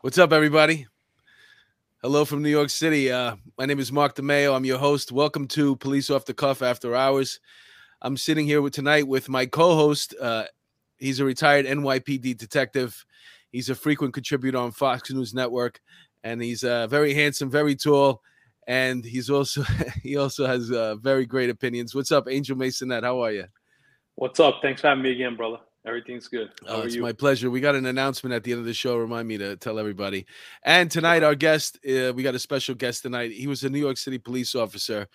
What's up, everybody? Hello from New York City. Uh, my name is Mark DeMeo. I'm your host. Welcome to Police Off the Cuff After Hours. I'm sitting here with, tonight with my co-host. Uh, he's a retired NYPD detective. He's a frequent contributor on Fox News Network, and he's uh, very handsome, very tall, and he's also he also has uh, very great opinions. What's up, Angel Masonette? How are you? What's up? Thanks for having me again, brother. Everything's good. How oh, it's you? my pleasure. We got an announcement at the end of the show. Remind me to tell everybody. And tonight, our guest, uh, we got a special guest tonight. He was a New York City police officer,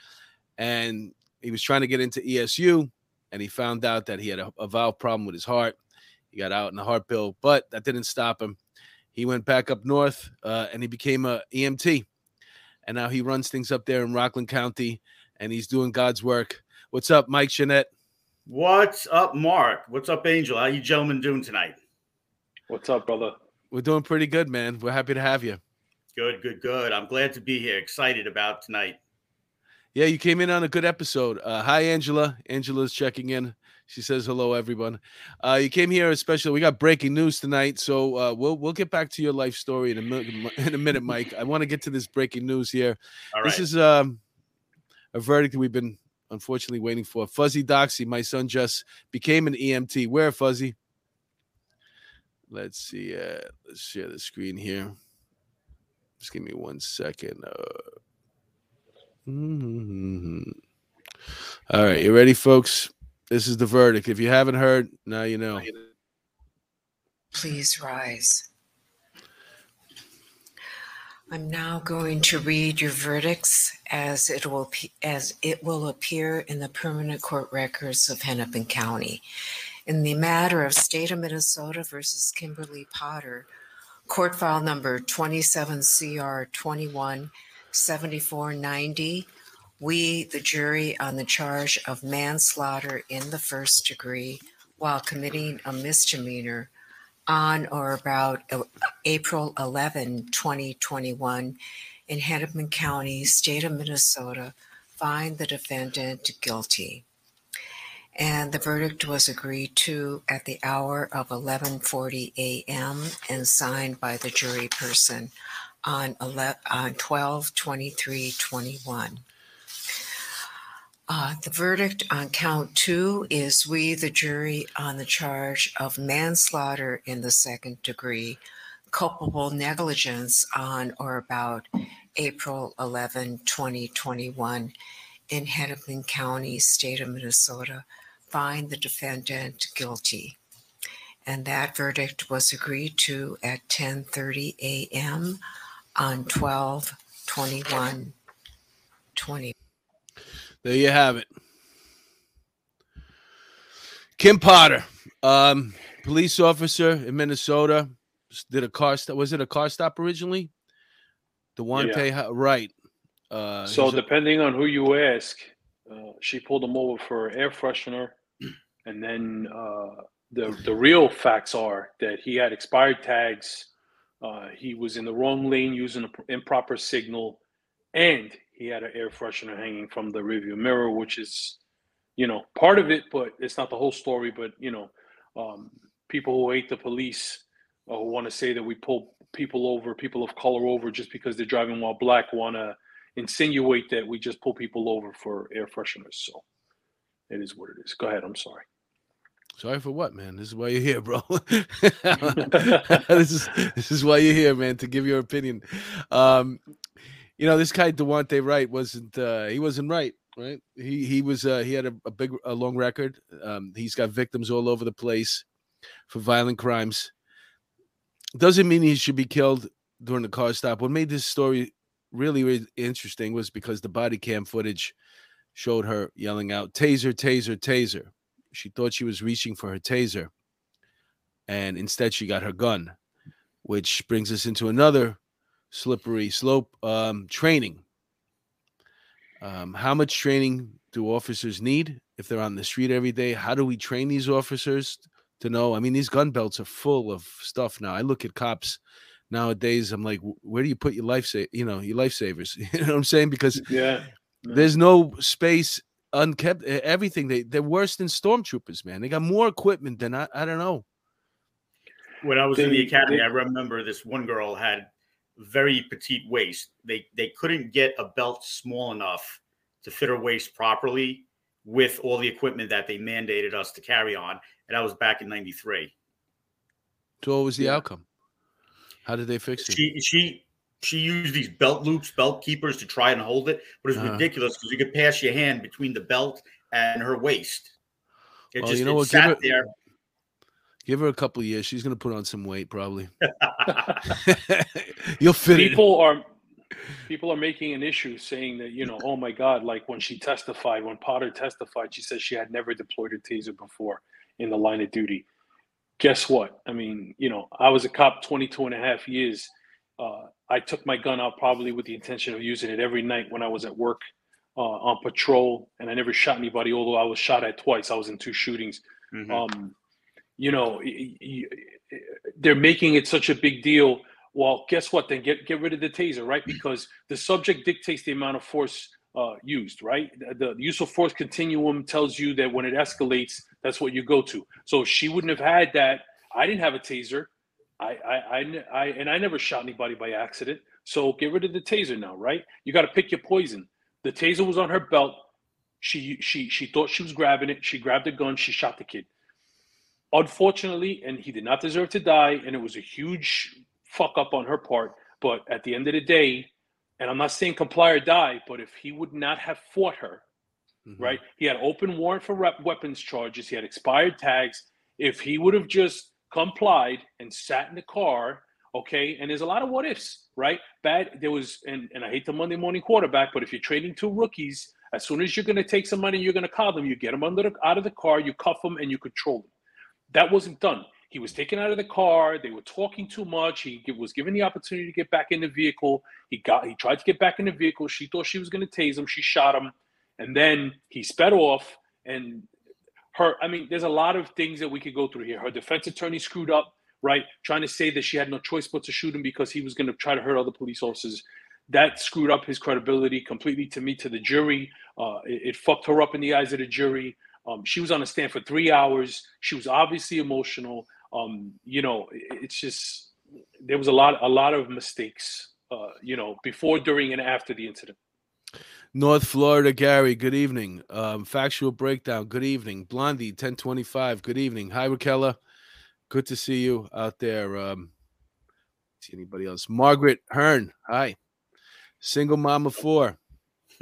and he was trying to get into ESU, and he found out that he had a, a valve problem with his heart. He got out in the heart bill, but that didn't stop him. He went back up north, uh, and he became a EMT, and now he runs things up there in Rockland County, and he's doing God's work. What's up, Mike Jeanette? What's up, Mark? What's up, Angel? How you gentlemen doing tonight? What's up, brother? We're doing pretty good, man. We're happy to have you. Good, good, good. I'm glad to be here. Excited about tonight. Yeah, you came in on a good episode. Uh, hi, Angela. Angela's checking in. She says hello, everyone. Uh, you came here especially. We got breaking news tonight, so uh, we'll we'll get back to your life story in a minute. In a minute, Mike. I want to get to this breaking news here. This is um, a verdict we've been unfortunately waiting for. Fuzzy Doxy, my son just became an EMT. Where, Fuzzy? Let's see. Uh, let's share the screen here. Just give me one second. Uh, mm-hmm. All right, you ready, folks? This is the verdict. If you haven't heard, now you know. Please rise. I'm now going to read your verdicts as it will as it will appear in the permanent court records of Hennepin County. In the matter of State of Minnesota versus Kimberly Potter, court file number 27 CR 21 7490, we, the jury, on the charge of manslaughter in the first degree while committing a misdemeanor on or about uh, April 11, 2021, in Hennepin County, state of Minnesota, find the defendant guilty. And the verdict was agreed to at the hour of 11:40 a.m. and signed by the jury person on 11, on 12 23 21. Uh, the verdict on count two is we, the jury, on the charge of manslaughter in the second degree, culpable negligence on or about April 11, 2021, in Hennepin County, state of Minnesota, find the defendant guilty. And that verdict was agreed to at 10:30 a.m. on 12 21 20. There you have it. Kim Potter, um, police officer in Minnesota, did a car stop. Was it a car stop originally? Daunte, yeah. right? Uh, so depending on who you ask, uh, she pulled him over for air freshener, and then uh, the the real facts are that he had expired tags. Uh, he was in the wrong lane using an improper signal, and he had an air freshener hanging from the rearview mirror, which is, you know, part of it, but it's not the whole story. But you know, um, people who hate the police uh, who want to say that we pull people over, people of color over, just because they're driving while black, want to insinuate that we just pull people over for air fresheners. So it is what it is. Go ahead. I'm sorry. Sorry for what, man? This is why you're here, bro. this is this is why you're here, man, to give your opinion. Um, you know, this guy Daunte Wright wasn't uh, he wasn't right, right? He he was uh, he had a, a big a long record. Um, he's got victims all over the place for violent crimes. Doesn't mean he should be killed during the car stop. What made this story really, really interesting was because the body cam footage showed her yelling out taser, taser, taser. She thought she was reaching for her taser, and instead she got her gun, which brings us into another slippery slope um, training. Um, how much training do officers need if they're on the street every day? How do we train these officers to know? I mean, these gun belts are full of stuff now. I look at cops nowadays. I'm like, where do you put your life sa- You know, your lifesavers. you know what I'm saying? Because yeah, there's no space unkept. Everything they they're worse than stormtroopers, man. They got more equipment than I. I don't know. when I was in the academy, they- I remember this one girl had very petite waist. They they couldn't get a belt small enough to fit her waist properly with all the equipment that they mandated us to carry on. And that was back in '93. So what was the Yeah. outcome? How did they fix it? She she she used these belt loops, belt keepers to try and hold it, but it's Uh-huh. ridiculous because you could pass your hand between the belt and her waist. It Well, just you know it what? Give sat it- there. Give her a couple of years. She's gonna put on some weight, probably. You'll fit it. people are people are making an issue saying that you know oh my god like when she testified when potter testified she said she had never deployed a taser before in the line of duty guess what i mean you know i was a cop 22 and a half years uh, i took my gun out probably with the intention of using it every night when i was at work uh, on patrol and i never shot anybody although i was shot at twice i was in two shootings Mhm. um, you know, they're making it such a big deal. Well, guess what? Then get get rid of the taser, right? Because the subject dictates the amount of force uh, used, right? The, the use of force continuum tells you that when it escalates, that's what you go to. So she wouldn't have had that. I didn't have a taser. I, I, I, I, and I never shot anybody by accident. So get rid of the taser now, right? You got to pick your poison. The taser was on her belt. She, she, she thought she was grabbing it. She grabbed the gun. She shot the kid unfortunately, and he did not deserve to die, and it was a huge fuck up on her part. But at the end of the day, and I'm not saying comply or die, but if he would not have fought her, Mhm. right? He had open warrant for rep- weapons charges. He had expired tags. If he would have just complied and sat in the car, okay. And there's a lot of what ifs, right? Bad. There was, and and I hate the Monday morning quarterback, but if you're trading two rookies, as soon as you're going to take some money, you're going to call them. You get them under the, out of the car, you cuff them, and you control them. That wasn't done. He was taken out of the car. They were talking too much. He was given the opportunity to get back in the vehicle. He got. He tried to get back in the vehicle. She thought she was going to tase him. She shot him, and then he sped off. And her. I mean, there's a lot of things that we could go through here. Her defense attorney screwed up, right? Trying to say that she had no choice but to shoot him because he was going to try to hurt other police officers. That screwed up his credibility completely to me, to the jury. Uh, it, it fucked her up in the eyes of the jury. Um, she was on the stand for three hours. She was obviously emotional. Um, you know, it's just there was a lot, a lot of mistakes. Uh, you know, before, during, and after the incident. North Florida, Gary. Good evening. Um, factual breakdown. Good evening. Blondie, ten twenty five. Good evening. Hi, Raquella. Good to see you out there. Um, see anybody else? Margaret Hearn. Hi. Single mom of four.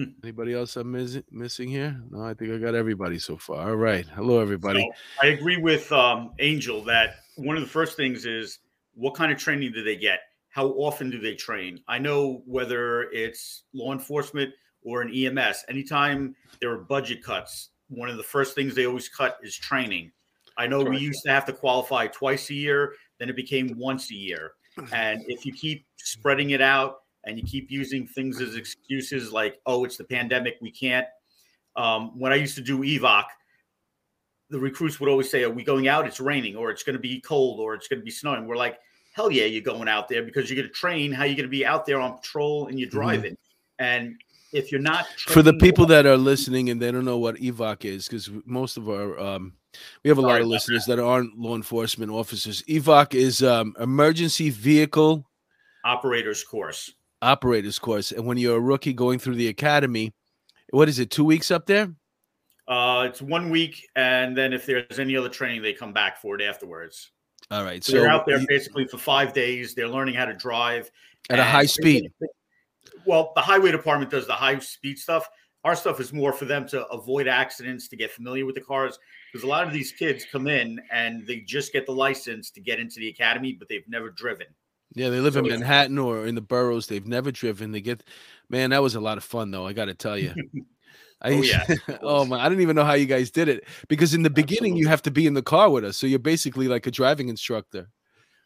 Anybody else I'm miss- missing here? No, I think I got everybody so far. All right. Hello, everybody. So, I agree with um, Angel that one of the first things is what kind of training do they get? How often do they train? I know whether it's law enforcement or an EMS, anytime there are budget cuts, one of the first things they always cut is training. I know we used to have to qualify twice a year, then it became once a year. And if you keep spreading it out and you keep using things as excuses like, oh, it's the pandemic, we can't. Um, when I used to do EVOC, the recruits would always say, Are we going out? It's raining, or it's going to be cold, or it's going to be snowing. We're like, Hell yeah, you're going out there because you're going to train how you're going to be out there on patrol and you're Mhm. driving. And if you're not, For the people that are listening and they don't know what EVOC is, because most of our um, we have a lot of listeners that aren't law enforcement officers. EVOC is um, emergency vehicle operators course, operators course, and when you're a rookie going through the academy, what is it? Two weeks up there? uh, it's one week, and then if there's any other training, they come back for it afterwards. All right, So, so they're out there you- basically for five days. They're learning how to drive at a high speed. Well, the highway department does the high speed stuff. Our stuff is more for them to avoid accidents, to get familiar with the cars. Because a lot of these kids come in and they just get the license to get into the academy, but they've never driven. Yeah, they live in So it's- Manhattan or in the boroughs. They've never driven. They get, man, that was a lot of fun though. I got to tell you. I Oh, yeah, oh my! I didn't even know how you guys did it because in the beginning you have to be in the car with us, so you're basically like a driving instructor.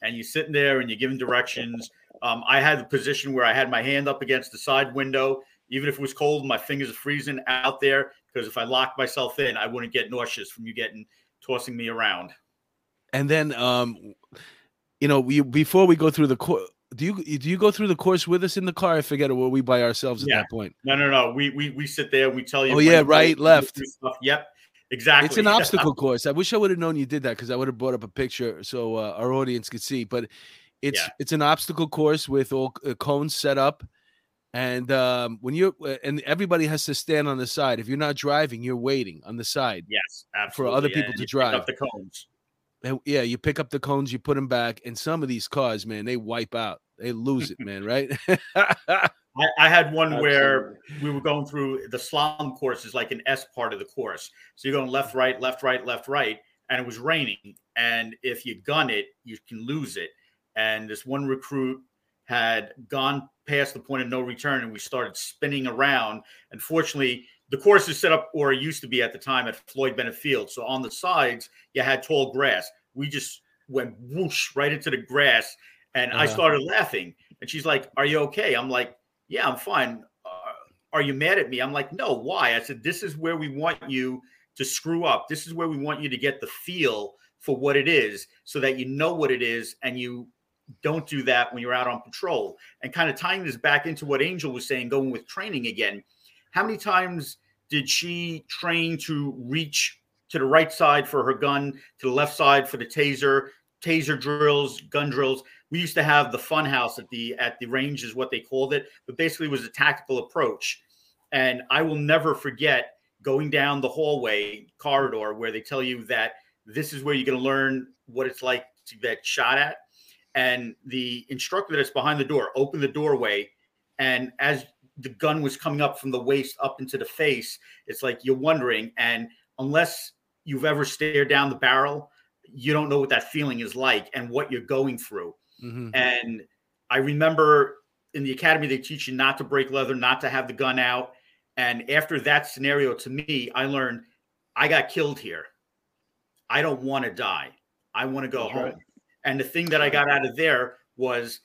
And you're sitting there and you're giving directions. Um, I had the position where I had my hand up against the side window. Even if it was cold, my fingers are freezing out there because if I locked myself in, I wouldn't get nauseous from you getting tossing me around. And then, um, you know, we before we go through the course, do you do you go through the course with us in the car? I forget, or were we by ourselves at Yeah. that point? No, no, no. We we we sit there we tell you. Oh, yeah, right, left. Yep, exactly. It's an obstacle course. I wish I would have known you did that because I would have brought up a picture so uh, our audience could see. But it's Yeah. it's an obstacle course with all uh, cones set up, and um, when you are and everybody has to stand on the side. If you're not driving, you're waiting on the side. Yes, absolutely. other people to pick up drive. the cones. Yeah, you pick up the cones, you put them back, and some of these cars, man, they wipe out. They lose it, man. Right? I, I had one where we were going through the slalom course is like an S part of the course. So you're going left, mm-hmm. right, left, right, left, right, and it was raining. And if you gun it, you can lose it. And this one recruit had gone past the point of no return, and we started spinning around. Unfortunately, the course is set up, or it used to be at the time, at Floyd Bennett Field. So on the sides, you had tall grass. We just went whoosh right into the grass, and I Uh-huh. started laughing. And she's like, "Are you okay?" I'm like, "Yeah, I'm fine." Uh, are you mad at me? I'm like, "No, why?" I said, "This is where we want you to screw up. This is where we want you to get the feel for what it is, so that you know what it is, and you don't do that when you're out on patrol." And kind of tying this back into what Angel was saying, going with training again. How many times did she train to reach to the right side for her gun, to the left side for the taser, taser drills, gun drills? We used to have the fun house at the at the range is what they called it, but basically it was a tactical approach. And I will never forget going down the hallway corridor where they tell you that this is where you're going to learn what it's like to get shot at. And the instructor that's behind the door opened the doorway, and as the gun was coming up from the waist up into the face, it's like you're wondering. And unless you've ever stared down the barrel, you don't know what that feeling is like and what you're going through. Mhm. And I remember in the academy, they teach you not to break leather, not to have the gun out. And after that scenario, to me, I learned I got killed here. I don't want to die. I want to go That's home. right. And the thing that I got out of there was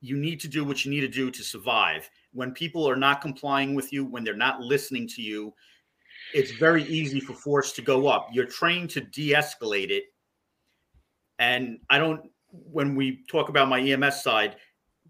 you need to do what you need to do to survive. When people are not complying with you, when they're not listening to you, it's very easy for force to go up. You're trained to de escalate it. And I don't, when we talk about my EMS side,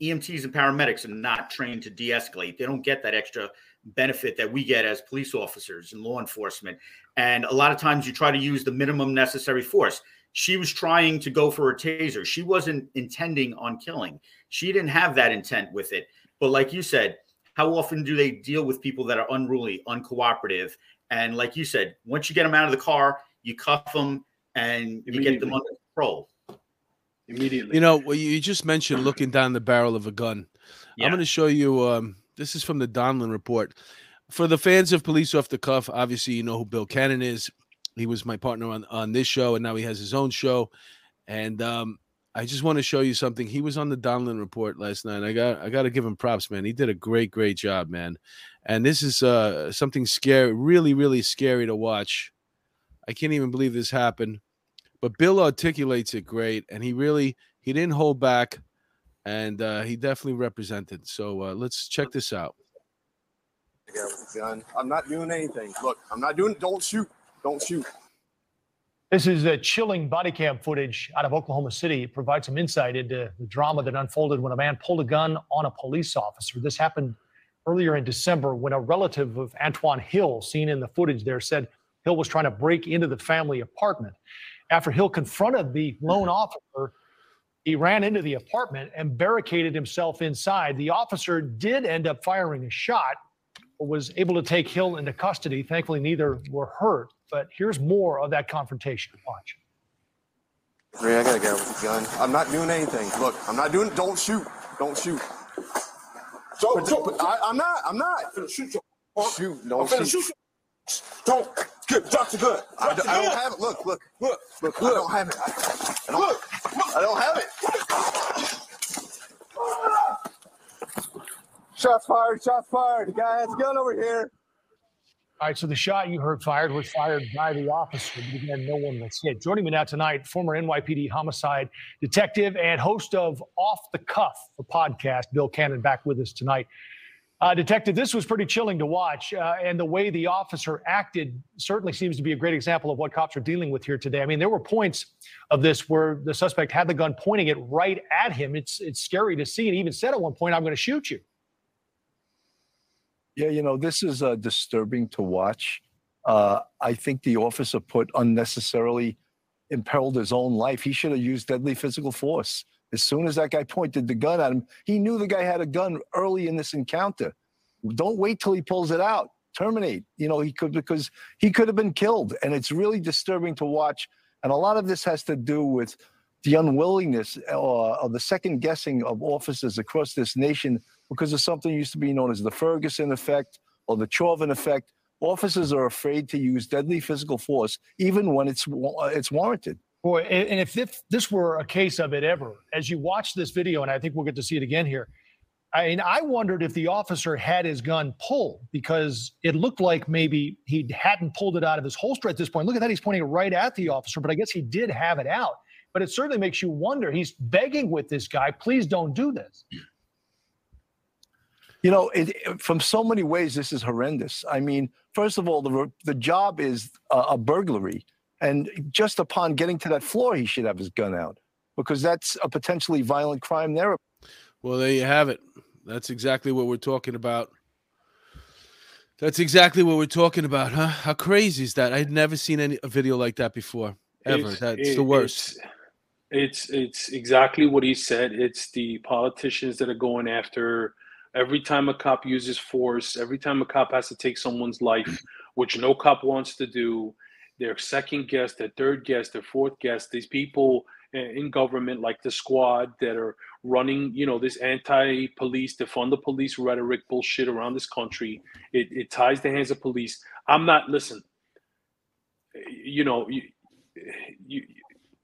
EMTs and paramedics are not trained to de escalate. They don't get that extra benefit that we get as police officers and law enforcement. And a lot of times you try to use the minimum necessary force. She was trying to go for a taser. She wasn't intending on killing. She didn't have that intent with it. But like you said, how often do they deal with people that are unruly, uncooperative? And like you said, once you get them out of the car, you cuff them and you get them under control. Immediately. You know, well, you just mentioned looking down the barrel of a gun. Yeah. I'm going to show you. Um, this is from the Donlon report. For the fans of Police Off the Cuff, obviously you know who Bill Cannon is. He was my partner on on this show, and now he has his own show. And um, I just want to show you something. He was on the Donlon report last night. I got I got to give him props, man. He did a great, great job, man. And this is uh, something scary, really, really scary to watch. I can't even believe this happened. But Bill articulates it great, and he really he didn't hold back, and uh, he definitely represented. So uh, let's check this out. I'm not doing anything. Look, I'm not doing. Don't shoot. Don't shoot. This is a chilling body cam footage out of Oklahoma City. It provides some insight into the drama that unfolded when a man pulled a gun on a police officer. This happened earlier in December when a relative of Antoine Hill, seen in the footage there, said Hill was trying to break into the family apartment. After Hill confronted the lone officer, he ran into the apartment and barricaded himself inside. The officer did end up firing a shot, but was able to take Hill into custody. Thankfully, neither were hurt. But here's more of that confrontation. Watch. Ray, I got a guy with a gun. I'm not doing anything. Look, I'm not doing. Don't shoot. Don't shoot. So, But, so, but I, I'm not. I'm not. I'm finna shoot you. punk. Shoot. I'm Don't finna shoot. shoot. Don't get drop the gun. I, Drop don't- the I don't have it. Look, look, Look, look. I don't have it. I, I don't. look, I don't have it. Shots fired. Shots fired. The guy has a gun over here. All right, so the shot you heard fired was fired by the officer, but again, no one was hit. Joining me now tonight, former NYPD homicide detective and host of Off the Cuff, the podcast, Bill Cannon, back with us tonight. Uh, detective, this was pretty chilling to watch, uh, and the way the officer acted certainly seems to be a great example of what cops are dealing with here today. I mean, there were points of this where the suspect had the gun pointing it right at him. It's it's scary to see, and he even said at one point, "I'm going to shoot you." Yeah, you know, this is uh, disturbing to watch. Uh, I think the officer put unnecessarily imperiled his own life. He should have used deadly physical force. As soon as that guy pointed the gun at him, he knew the guy had a gun early in this encounter. Don't wait till he pulls it out. Terminate. You know, he could because he could have been killed. And it's really disturbing to watch. And a lot of this has to do with the unwillingness or, or the second guessing of officers across this nation because of something used to be known as the Ferguson effect or the Chauvin effect. Officers are afraid to use deadly physical force even when it's it's warranted. Boy, and and if this, were a case of it ever, as you watch this video, and I think we'll get to see it again here, I mean, I wondered if the officer had his gun pulled because it looked like maybe he hadn't pulled it out of his holster at this point. Look at that. He's pointing it right at the officer, but I guess he did have it out. But it certainly makes you wonder. He's begging with this guy, please don't do this. You know, it, it- from so many ways, this is horrendous. I mean, first of all, the the job is a, a burglary, and just upon getting to that floor, he should have his gun out because that's a potentially violent crime there. Well, there you have it. That's exactly what we're talking about. That's exactly what we're talking about, huh? How crazy is that? I had never seen any a video like that before, ever. It's- That's it- the worst. It's, it's it's exactly what he said. It's the politicians that are going after every time a cop uses force, every time a cop has to take someone's life, which no cop wants to do. Their second guess, their third guess, their fourth guess. These people in government, like the squad, that are running, you know, this anti-police, defund the police rhetoric bullshit around this country. It, it ties the hands of police. I'm not. Listen, you know, you, you,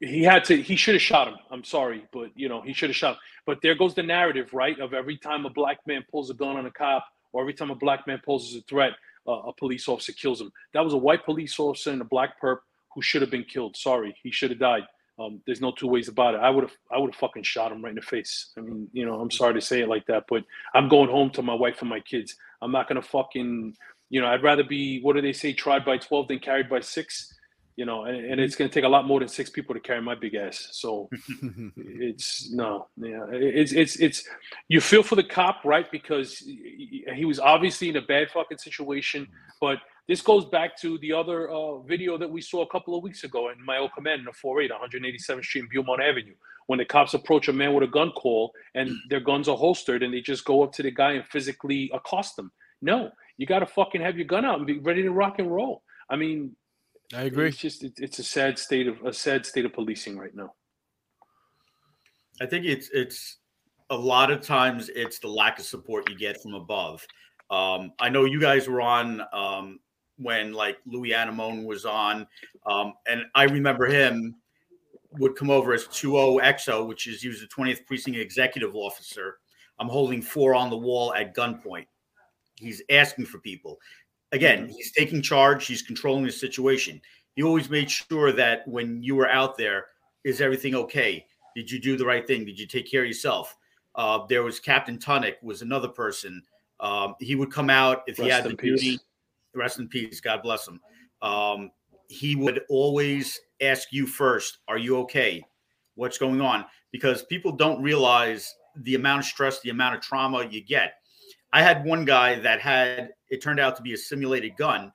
he had to he should have shot him. I'm sorry but you know he should have shot him. But there goes the narrative right of every time a black man pulls a gun on a cop or every time a black man poses a threat uh, a police officer kills him. That was a white police officer and a black perp who should have been killed. Sorry he should have died. Um, there's no two ways about it. I would have i would have fucking shot him right in the face. I mean you know i'm sorry to say it like that but i'm going home to my wife and my kids. I'm not gonna fucking you know i'd rather be what do they say tried by 12 than carried by six you know, and, and it's going to take a lot more than six people to carry my big ass. So it's no, yeah, it's it's it's you feel for the cop, right? Because he he was obviously in a bad fucking situation. But this goes back to the other uh, video that we saw a couple of weeks ago in my old command in the 48, 187th Street, and Beaumont Avenue, when the cops approach a man with a gun call and their guns are holstered, and they just go up to the guy and physically accost them. No, you got to fucking have your gun out and be ready to rock and roll. I mean, I agree. it's just it, it's a sad state of a sad state of policing right now. I think it's it's a lot of times it's the lack of support you get from above. Um, I know you guys were on um, when like Louis Anemone was on, um, and I remember him would come over as 20XO, which is he was the 20th precinct executive officer. I'm holding four on the wall at gunpoint. He's asking for people. Again, he's taking charge, he's controlling the situation. He always made sure that when you were out there, is everything okay? Did you do the right thing? Did you take care of yourself? Uh, there was Captain Tunick was another person. Um, he would come out if he had the peace. duty. Rest in peace. God bless him. Um, he would always ask you first, "Are you okay? What's going on?" Because people don't realize the amount of stress, the amount of trauma you get. I had one guy that had it turned out to be a simulated gun,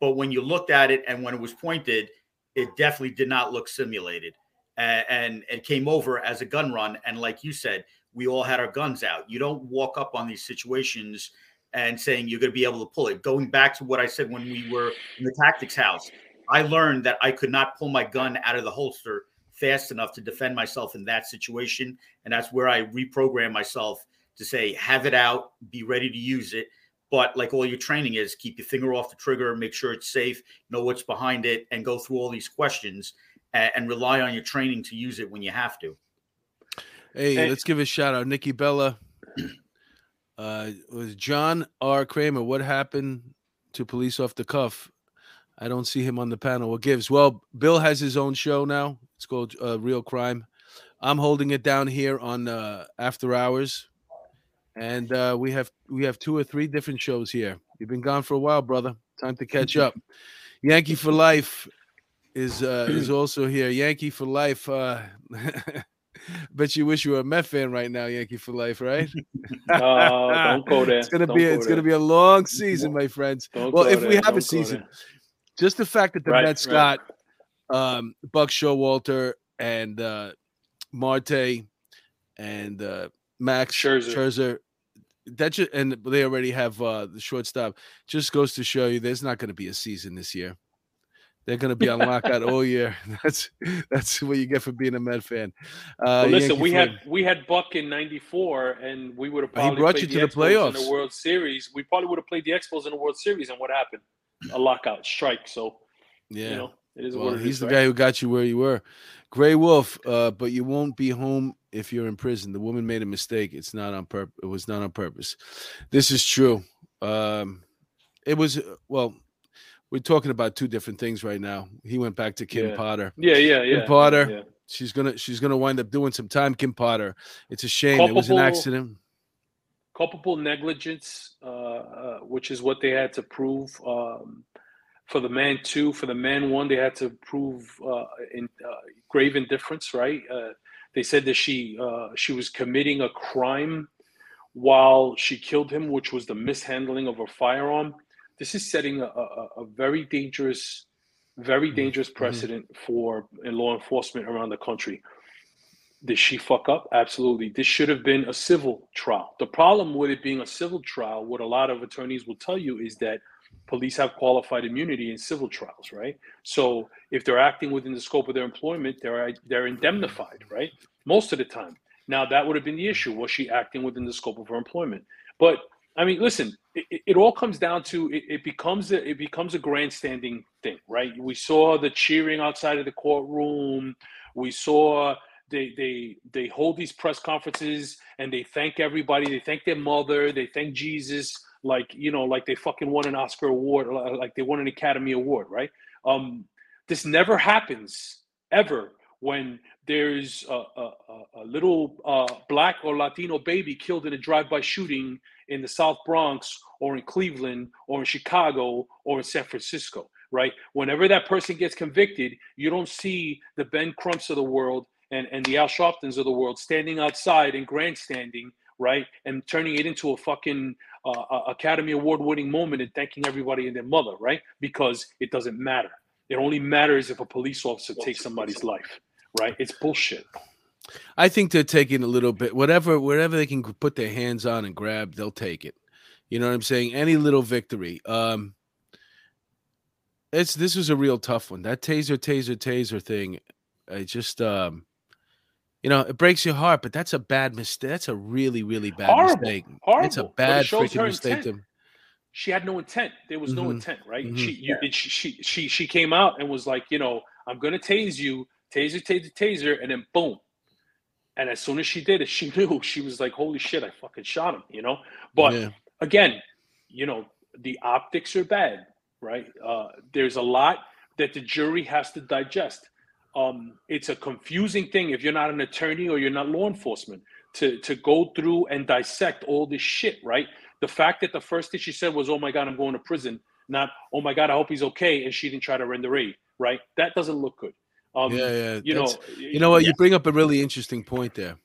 but when you looked at it and when it was pointed, it definitely did not look simulated. A- And it came over as a gun run. And like you said, we all had our guns out. You don't walk up on these situations and saying you're going to be able to pull it. Going back to what I said when we were in the tactics house, I learned that I could not pull my gun out of the holster fast enough to defend myself in that situation. And that's where I reprogram myself to say, have it out, be ready to use it. But like all your training is, keep your finger off the trigger, make sure it's safe, know what's behind it, and go through all these questions and, and rely on your training to use it when you have to. Hey, Hey. let's give a shout out. Nikki Bella. Uh, was John R. Kramer. What happened to police off the cuff? I don't see him on the panel. What gives? Well, Bill has his own show now. It's called uh, Real Crime. I'm holding it down here on uh, After Hours, and uh, we have we have two or three different shows here. You've been gone for a while, brother. Time to catch up. Yankee for Life is uh, is also here. Yankee for Life. Uh, bet you wish you were a Met fan right now, Yankee for Life, right? Don't go there. It's gonna Don't be go it's gonna be a long season, my friends. Don't well, if we have a Don't go season, there. Just the fact that the Right, Mets right. got um, Buck Showalter and uh, Marte and uh, Max Scherzer. Scherzer. That just and they already have uh, the shortstop. Just goes to show you, there's not going to be a season this year. They're going to be on lockout all year. That's that's what you get for being a Met fan. Uh, Well, listen, we fan. had we had Buck in '94, and we would have But he brought played you to the in playoffs. the World Series. We probably would have played the Expos in the World Series, and what happened? A lockout strike. So yeah. you know, it is Well, what it he's is, the right? guy who got you where you were. Gray Wolf, uh, but you won't be home if you're in prison. The woman made a mistake. It's not on purpose. It was not on purpose. This is true. Um, it was well. We're talking about two different things right now. He went back to Kim Yeah. Potter. Yeah, yeah, yeah. Kim Potter. yeah. She's gonna she's gonna wind up doing some time. Kim Potter. It's a shame. It was an accident. culpable negligence, uh, uh, which is what they had to prove um, for the man two. For the man one, they had to prove uh, in uh, grave indifference. Right? Uh, they said that she uh, she was committing a crime while she killed him, which was the mishandling of a firearm. This is setting a, a, a very dangerous, very dangerous precedent for in law enforcement around the country. Did she fuck up? Absolutely. This should have been a civil trial. The problem with it being a civil trial, what a lot of attorneys will tell you is that police have qualified immunity in civil trials, right? So if they're acting within the scope of their employment, they're they're indemnified, right? Most of the time. Now that would have been the issue. Was she acting within the scope of her employment? But I mean, listen, it, it- all comes down to it, it becomes a, it becomes a grandstanding thing, right? We saw the cheering outside of the courtroom. We saw they they they hold these press conferences and they thank everybody. They thank their mother. They thank Jesus, like you know, like they fucking won an Oscar award, like they won an Academy Award, right? Um, this never happens ever when there's a, a, a- a little uh, black or Latino baby killed in a drive-by shooting in the South Bronx or in Cleveland or in Chicago or in San Francisco, right? Whenever that person gets convicted, you don't see the Ben Crumps of the world and, and the Al Sharptons of the world standing outside and grandstanding, right? And turning it into a fucking uh, Academy Award winning moment and thanking everybody and their mother, right? Because it doesn't matter. It only matters if a police officer takes somebody's life, right? It's bullshit. I think they're taking a little bit whatever whatever they can put their hands on and grab, they'll take it. You know what I'm saying? Any little victory. Um it's this was a real tough one. That taser, taser, taser thing. I just um you know, it breaks your heart, but that's a bad mistake. That's a really, really bad Horrible, mistake. It's a horrible, it bad shows freaking mistake. To, she had no intent. There was no Mhm. intent, right? Mhm. She, you, it, she, she, she, she came out and was like, you know, I'm gonna tase you, taser, taser, taser, and then boom. And as soon as she did it, she knew. She was like, holy shit, I fucking shot him, you know. But yeah. again, you know, the optics are bad, right? Uh, there's a lot that the jury has to digest. Um, it's a confusing thing if you're not an attorney or you're not law enforcement to to go through and dissect all this shit, right? The fact that the first thing she said was, "Oh my god, I'm going to prison," not "Oh my god, I hope he's okay," and she didn't try to render aid, right? That doesn't look good. Um, yeah, yeah. you know, you know what? yeah, You bring up a really interesting point there.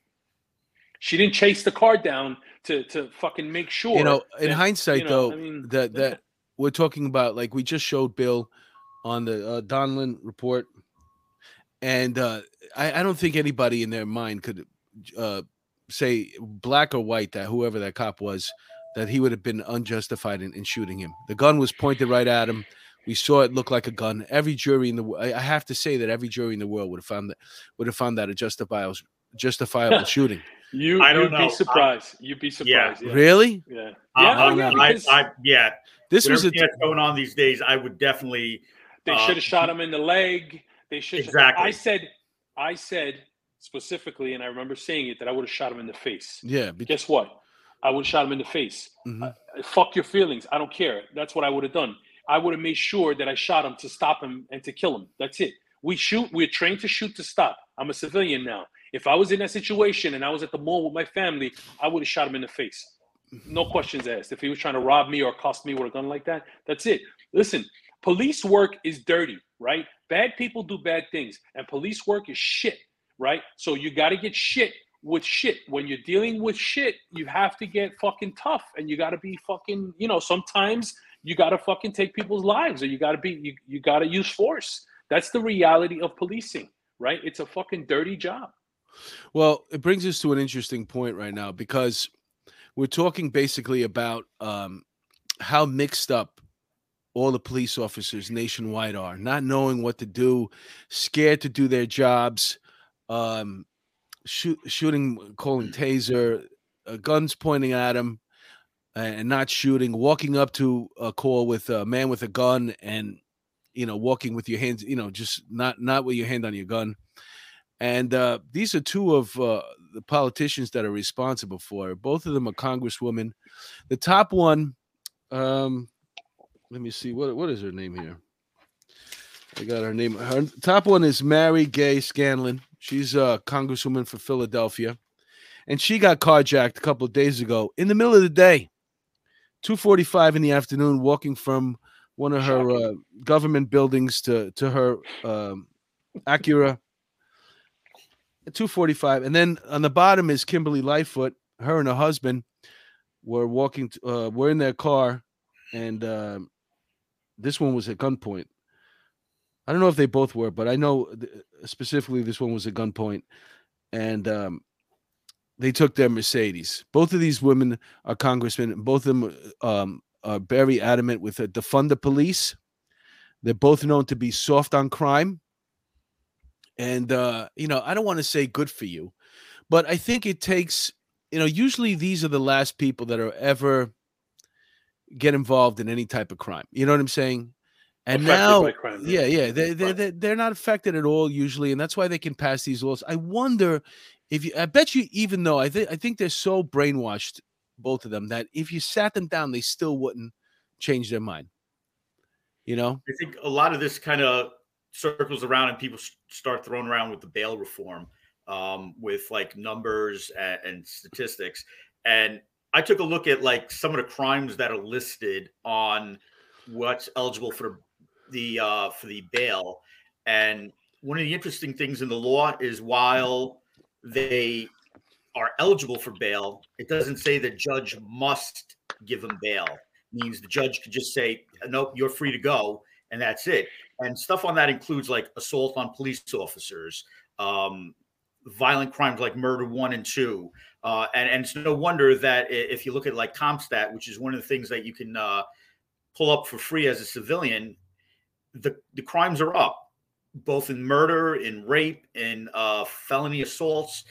she didn't chase the car down to to fucking make sure. you know, in that, hindsight, you know, though, I mean, that yeah. that we're talking about, like we just showed Bill on the uh, Donlon report, and uh, I, I don't think anybody in their mind could uh, say black or white that whoever that cop was that he would have been unjustified in, in shooting him. The gun was pointed right at him. We saw it look like a gun. Every jury in the wo- I I have to say that every jury in the world would have found that would have found that a justifiable justifiable shooting. You, I don't you'd know. be I'm- surprised. You'd be surprised. Yeah. Really? Yeah. Uh, Yeah. uh, oh, yeah, I, because I, yeah. This With was a that's going on these days, I would definitely. they uh, should have shot him in the leg. They should. Exactly. I said. I said specifically, and I remember saying it that I would have shot him in the face. yeah. be- Guess what? I would have shot him in the face. mhm. Uh, fuck your feelings. I don't care. That's what I would have done. I would have made sure that I shot him to stop him and to kill him. That's it. We shoot. We're trained to shoot to stop. I'm a civilian now. If I was in that situation and I was at the mall with my family, I would have shot him in the face. No questions asked. If he was trying to rob me or cost me with a gun like that, that's it. Listen, police work is dirty, right? Bad people do bad things, and police work is shit, right? So you got to get shit with shit. When you're dealing with shit, you have to get fucking tough, and you got to be fucking. You know, sometimes you got to fucking take people's lives or you got to be you, you got to use force. That's the reality of policing, right? It's a fucking dirty job. Well, it brings us to an interesting point right now because we're talking basically about um, how mixed up all the police officers nationwide are, not knowing what to do, scared to do their jobs, um, shoot, shooting, calling taser, uh, guns pointing at them, and not shooting, walking up to a call with a man with a gun and you know walking with your hands, you know, just not not with your hand on your gun. And uh, these are two of uh, the politicians that are responsible for it. Both of them are congresswomen. The top one, um, let me see what what is her name here. I got her name. Her top one is Mary Gay Scanlon. She's a congresswoman for Philadelphia, and she got carjacked a couple of days ago in the middle of the day, two forty-five in the afternoon, walking from one of her uh, government buildings to to her um, Acura. 245 and then on the bottom is kimberly Lightford her and her husband were walking to, uh were in their car and um this one was at gunpoint. I don't know if they both were but i know specifically this one was at gunpoint. And um they took their mercedes. Both of these women are congressmen. And both of them um are very adamant with a defund the police. They're both known to be soft on crime. And uh, you know, I don't want to say good for you, but I think it takes, you know, usually these are the last people that are ever get involved in any type of crime. You know what I'm saying? And Affected now, crime, yeah, yeah. they they they they're not affected at all usually, and that's why they can pass these laws. I wonder if you, I bet you, even though I think I think they're so brainwashed, both of them, that if you sat them down, they still wouldn't change their mind. You know? I think a lot of this kind of circles around and people start throwing around with the bail reform um, with like numbers and, and statistics. And I took a look at like some of the crimes that are listed on what's eligible for the uh, for the bail. And one of the interesting things in the law is while they are eligible for bail, it doesn't say the judge must give them bail. means the judge could just say, "Nope, you're free to go," and that's it. And stuff on that includes like assault on police officers, um, violent crimes like murder one and two. Uh, and, and it's no wonder that if you look at like CompStat, which is one of the things that you can uh, pull up for free as a civilian, the, the crimes are up, both in murder, in rape, in uh, felony assaults.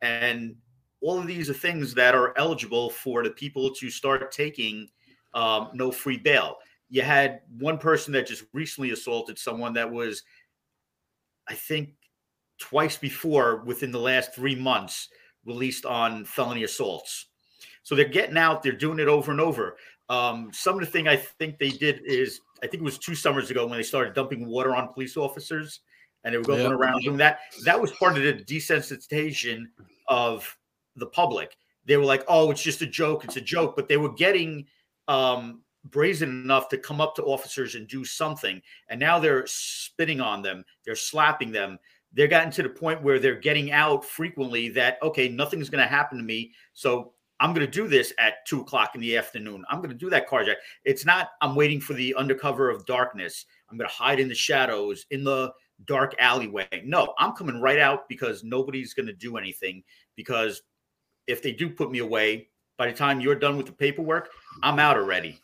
And all of these are things that are eligible for the people to start taking um, no free bail you had one person that just recently assaulted someone that was, I think, twice before within the last three months released on felony assaults. So they're getting out, they're doing it over and over. Um, some of the thing I think they did is, I think it was two summers ago when they started dumping water on police officers and they were going Yeah. around doing that. That was part of the desensitization of the public. They were like, oh, it's just a joke, it's a joke. But they were getting um, brazen enough to come up to officers and do something. And now they're spitting on them, they're slapping them. They're gotten to the point where they're getting out frequently that, okay, nothing's going to happen to me. So I'm going to do this at two o'clock in the afternoon. I'm going to do that carjack. It's not, I'm waiting for the undercover of darkness. I'm going to hide in the shadows in the dark alleyway. No, I'm coming right out because nobody's going to do anything. Because if they do put me away, by the time you're done with the paperwork, I'm out already.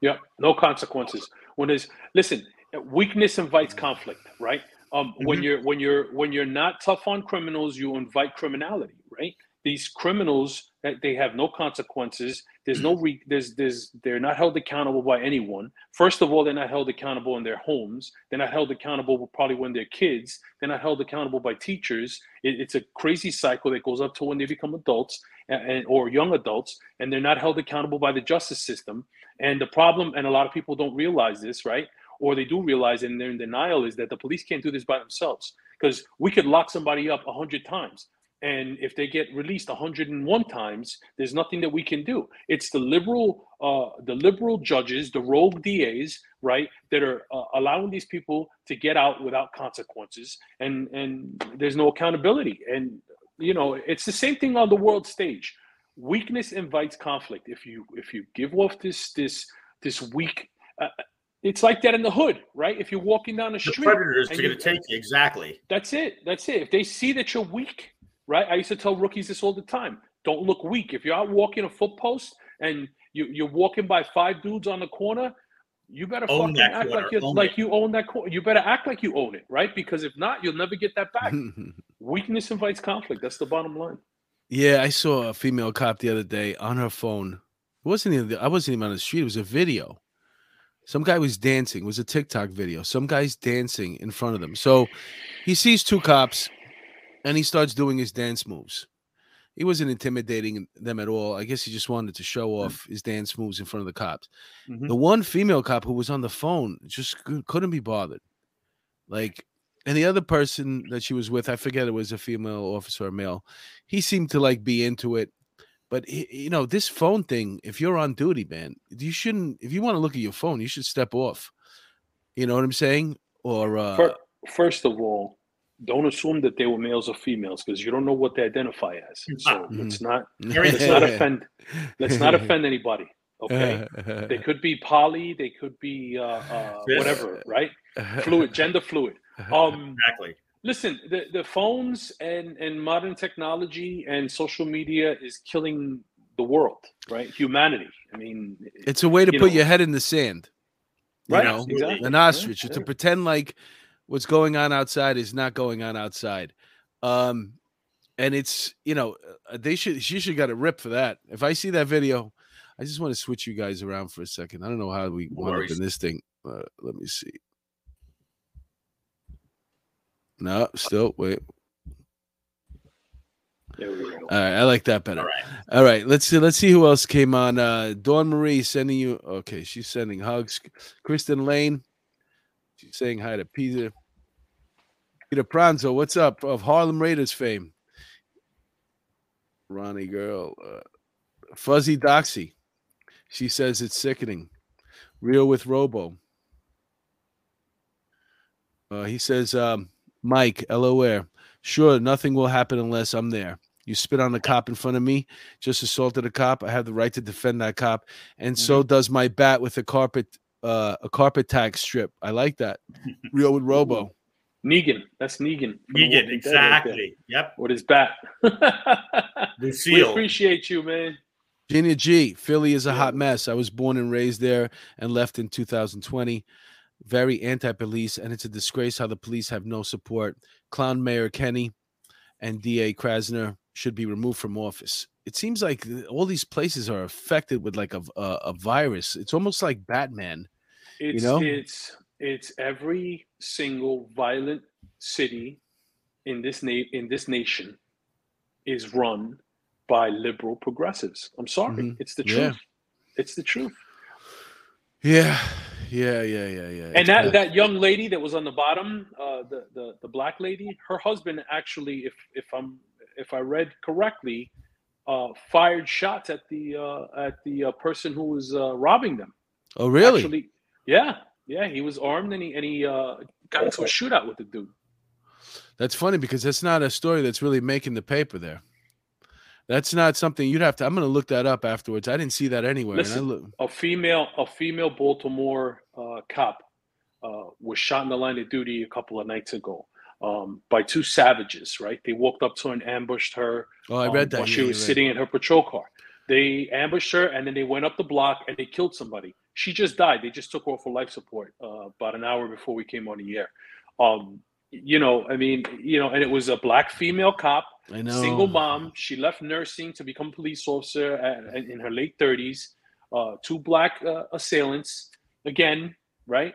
Yeah, no consequences. When there's listen, weakness invites conflict, right? Um, when Mhm. you're when you're when you're not tough on criminals, you invite criminality, right? These criminals that they have no consequences. There's no re, there's there's they're not held accountable by anyone. First of all, they're not held accountable in their homes. They're not held accountable probably when they're kids. They're not held accountable by teachers. It, it's a crazy cycle that goes up to when they become adults and, and or young adults, and they're not held accountable by the justice system. And the problem, and a lot of people don't realize this, right? Or they do realize and they're in denial, is that the police can't do this by themselves. Because we could lock somebody up 100 times. And if they get released 101 times, there's nothing that we can do. It's the liberal, uh, the liberal judges, the rogue DAs, right, that are uh, allowing these people to get out without consequences, and and there's no accountability. And you know, it's the same thing on the world stage weakness invites conflict. If you if you give off this this this weak, uh, it's like that in the hood, right? If you're walking down the The street, predators are and going you- to take you. Exactly. That's it. That's it. If they see that you're weak, right? I used to tell rookies this all the time. Don't look weak. If you're out walking a foot post and you, you're walking by five dudes on the corner, you better Own fucking act corner. like you Own like it. you own that corner. You better act like you own it, right? Because if not, you'll never get that back. Weakness invites conflict. That's the bottom line. Yeah, I saw a female cop the other day on her phone. It wasn't even I wasn't even on the street. It was a video. Some guy was dancing. It was a TikTok video. Some guy's dancing in front of them. So he sees two cops, and he starts doing his dance moves. He wasn't intimidating them at all. I guess he just wanted to show off his dance moves in front of the cops. Mhm. The one female cop who was on the phone just couldn't be bothered. Like, and the other person that she was with, I forget it was a female officer or male. He seemed to like be into it. But you know, this phone thing, if you're on duty, man, you shouldn't if you want to look at your phone, you should step off. You know what I'm saying? Or uh First of all, don't assume that they were males or females because you don't know what they identify as. So let's not let's not offend let's not offend anybody. Okay. They could be poly, they could be uh, uh, whatever, right? Fluid, gender fluid. Um, Exactly. Listen, the, the phones and, and modern technology and social media is killing the world, right? Humanity. I mean, It's a way to you put know. your head in the sand. You Right, know, exactly. an Yeah, ostrich. To yeah. pretend like what's going on outside is not going on outside. Um, and it's you know uh, they should she should got a rip for that. If I see that video, I just want to switch you guys around for a second. I don't know how we No wound up in this thing. Uh, let me see. No, still wait. There we go. All right, I like that better. All right. All right, let's see. Let's see who else came on. Uh, Dawn Marie sending you. Okay, she's sending hugs. Kristen Lane, she's saying hi to Peter. Peter Pranzo, what's up? Of Harlem Raiders fame. Ronnie girl, uh, Fuzzy Doxy. She says it's sickening. Real with Robo. Uh, he says, um, Mike, LOR. Sure, nothing will happen unless I'm there. You spit on a cop in front of me, just assaulted a cop. I have the right to defend that cop, and so does my bat with a carpet, uh, a carpet tag strip. I like that. Real with Robo. Negan. That's Negan. Negan. Walking right. Exactly. Yep. With his bat. we Lucille. appreciate you, man. Virginia G. Philly is a Yeah. hot mess. I was born and raised there and left in 2020. Very anti-police, and it's a disgrace how the police have no support. Clown Mayor Kenney and DA Krasner should be removed from office. It seems like all these places are affected with like a, a, a virus. It's almost like Batman. It's know? it's it's every single violent city in this na- in this nation is run by liberal progressives. I'm sorry, Mhm. it's the Yeah. truth. It's the truth. Yeah, yeah, yeah, yeah, yeah. And that that young lady that was on the bottom, uh, the the the black lady, her husband actually, if if I'm if I read correctly, uh, fired shots at the uh, at the uh, person who was uh, robbing them. oh, really? Actually, yeah, yeah, he was armed and he and he uh, got into a shootout with the dude. That's funny because that's not a story that's really making the paper there. That's not something you'd have to. I'm going to look that up afterwards. I didn't see that anywhere. Listen, look, a female a female Baltimore uh, cop uh, was shot in the line of duty a couple of nights ago um, by two savages. Right, they walked up to her and ambushed her. oh, I um, read that. while Yeah, she was sitting in her patrol car. They ambushed her and then they went up the block and they killed somebody. She just died. They just took her off for life support uh, about an hour before we came on the air. Um, you know, I mean, you know, and it was a black female cop I know. single mom. She left nursing to become a police officer at, in her late 30s. Uh, two black uh, assailants. Again, right?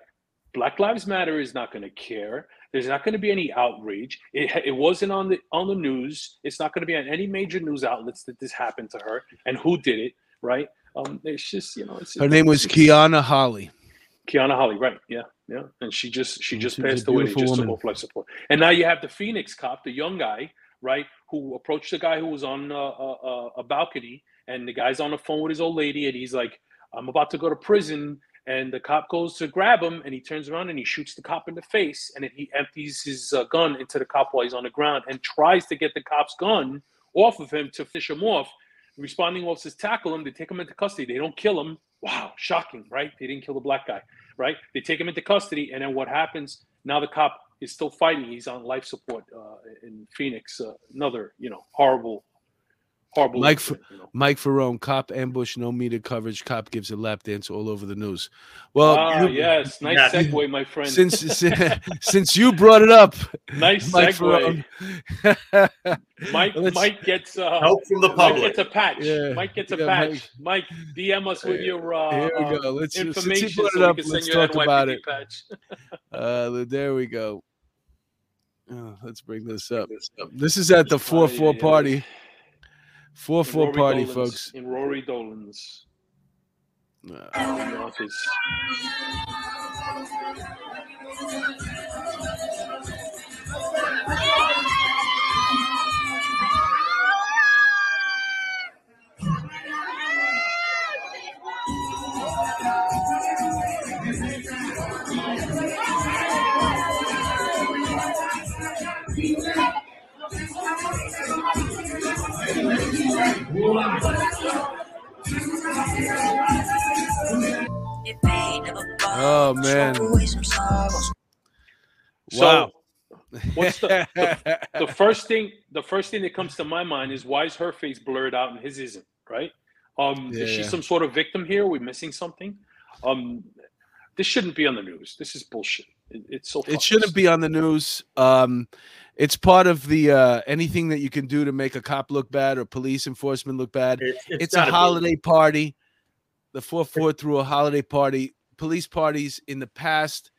Black Lives Matter is not going to care. There's not going to be any outrage. It, it wasn't on the on the news. It's not going to be on any major news outlets that this happened to her and who did it. Right? Um, it's just you know. It's, Her name was it's- Keona Holley. Keona Holley, right? Yeah, yeah. And she just she just passed away. Just woman. took off life support. And now you have the Phoenix cop, the young guy, right, who approached the guy who was on uh, a, a, a balcony, and the guy's on the phone with his old lady, and he's like, "I'm about to go to prison." And the cop goes to grab him, and he turns around and he shoots the cop in the face, and then he empties his uh, gun into the cop while he's on the ground, and tries to get the cop's gun off of him to fish him off. responding officers tackle him. They take him into custody. They don't kill him. Wow, shocking, right? They didn't kill the black guy, right? They take him into custody, and then what happens? Now the cop is still fighting. He's on life support uh, in Phoenix. Uh, another, you know, horrible, horrible. Mike incident, you know. Mike Ferrone, cop ambush, no media coverage. Cop gives a lap dance all over the news. Well, ah, you- yes, nice Yeah. segue, my friend. since since you brought it up, nice Mike segue. Ferrone. Mike, Let's- Mike gets uh, Help from the Mike public. gets a patch. Yeah. Mike gets a Yeah, patch. Mike, DM us with your uh, Here we uh, go. Let's since he information brought it we up. Let's talk about it. patch. Uh, there we go. Oh, let's bring this up. This is at the four four party. Four four party, Dolan's- folks. In Rory Dolan's Uh, office. Oh man! So, Wow. what's the, the the first thing the first thing that comes to my mind is why is her face blurred out and his isn't right? Um is she some sort of victim here? Are we missing something? Um this shouldn't be on the news. This is bullshit. It, it's so it shouldn't be on the news. Um, it's part of the uh, anything that you can do to make a cop look bad or police enforcement look bad. It's, It's, a gotta be. holiday party. The four four threw a holiday party. Police parties in the past.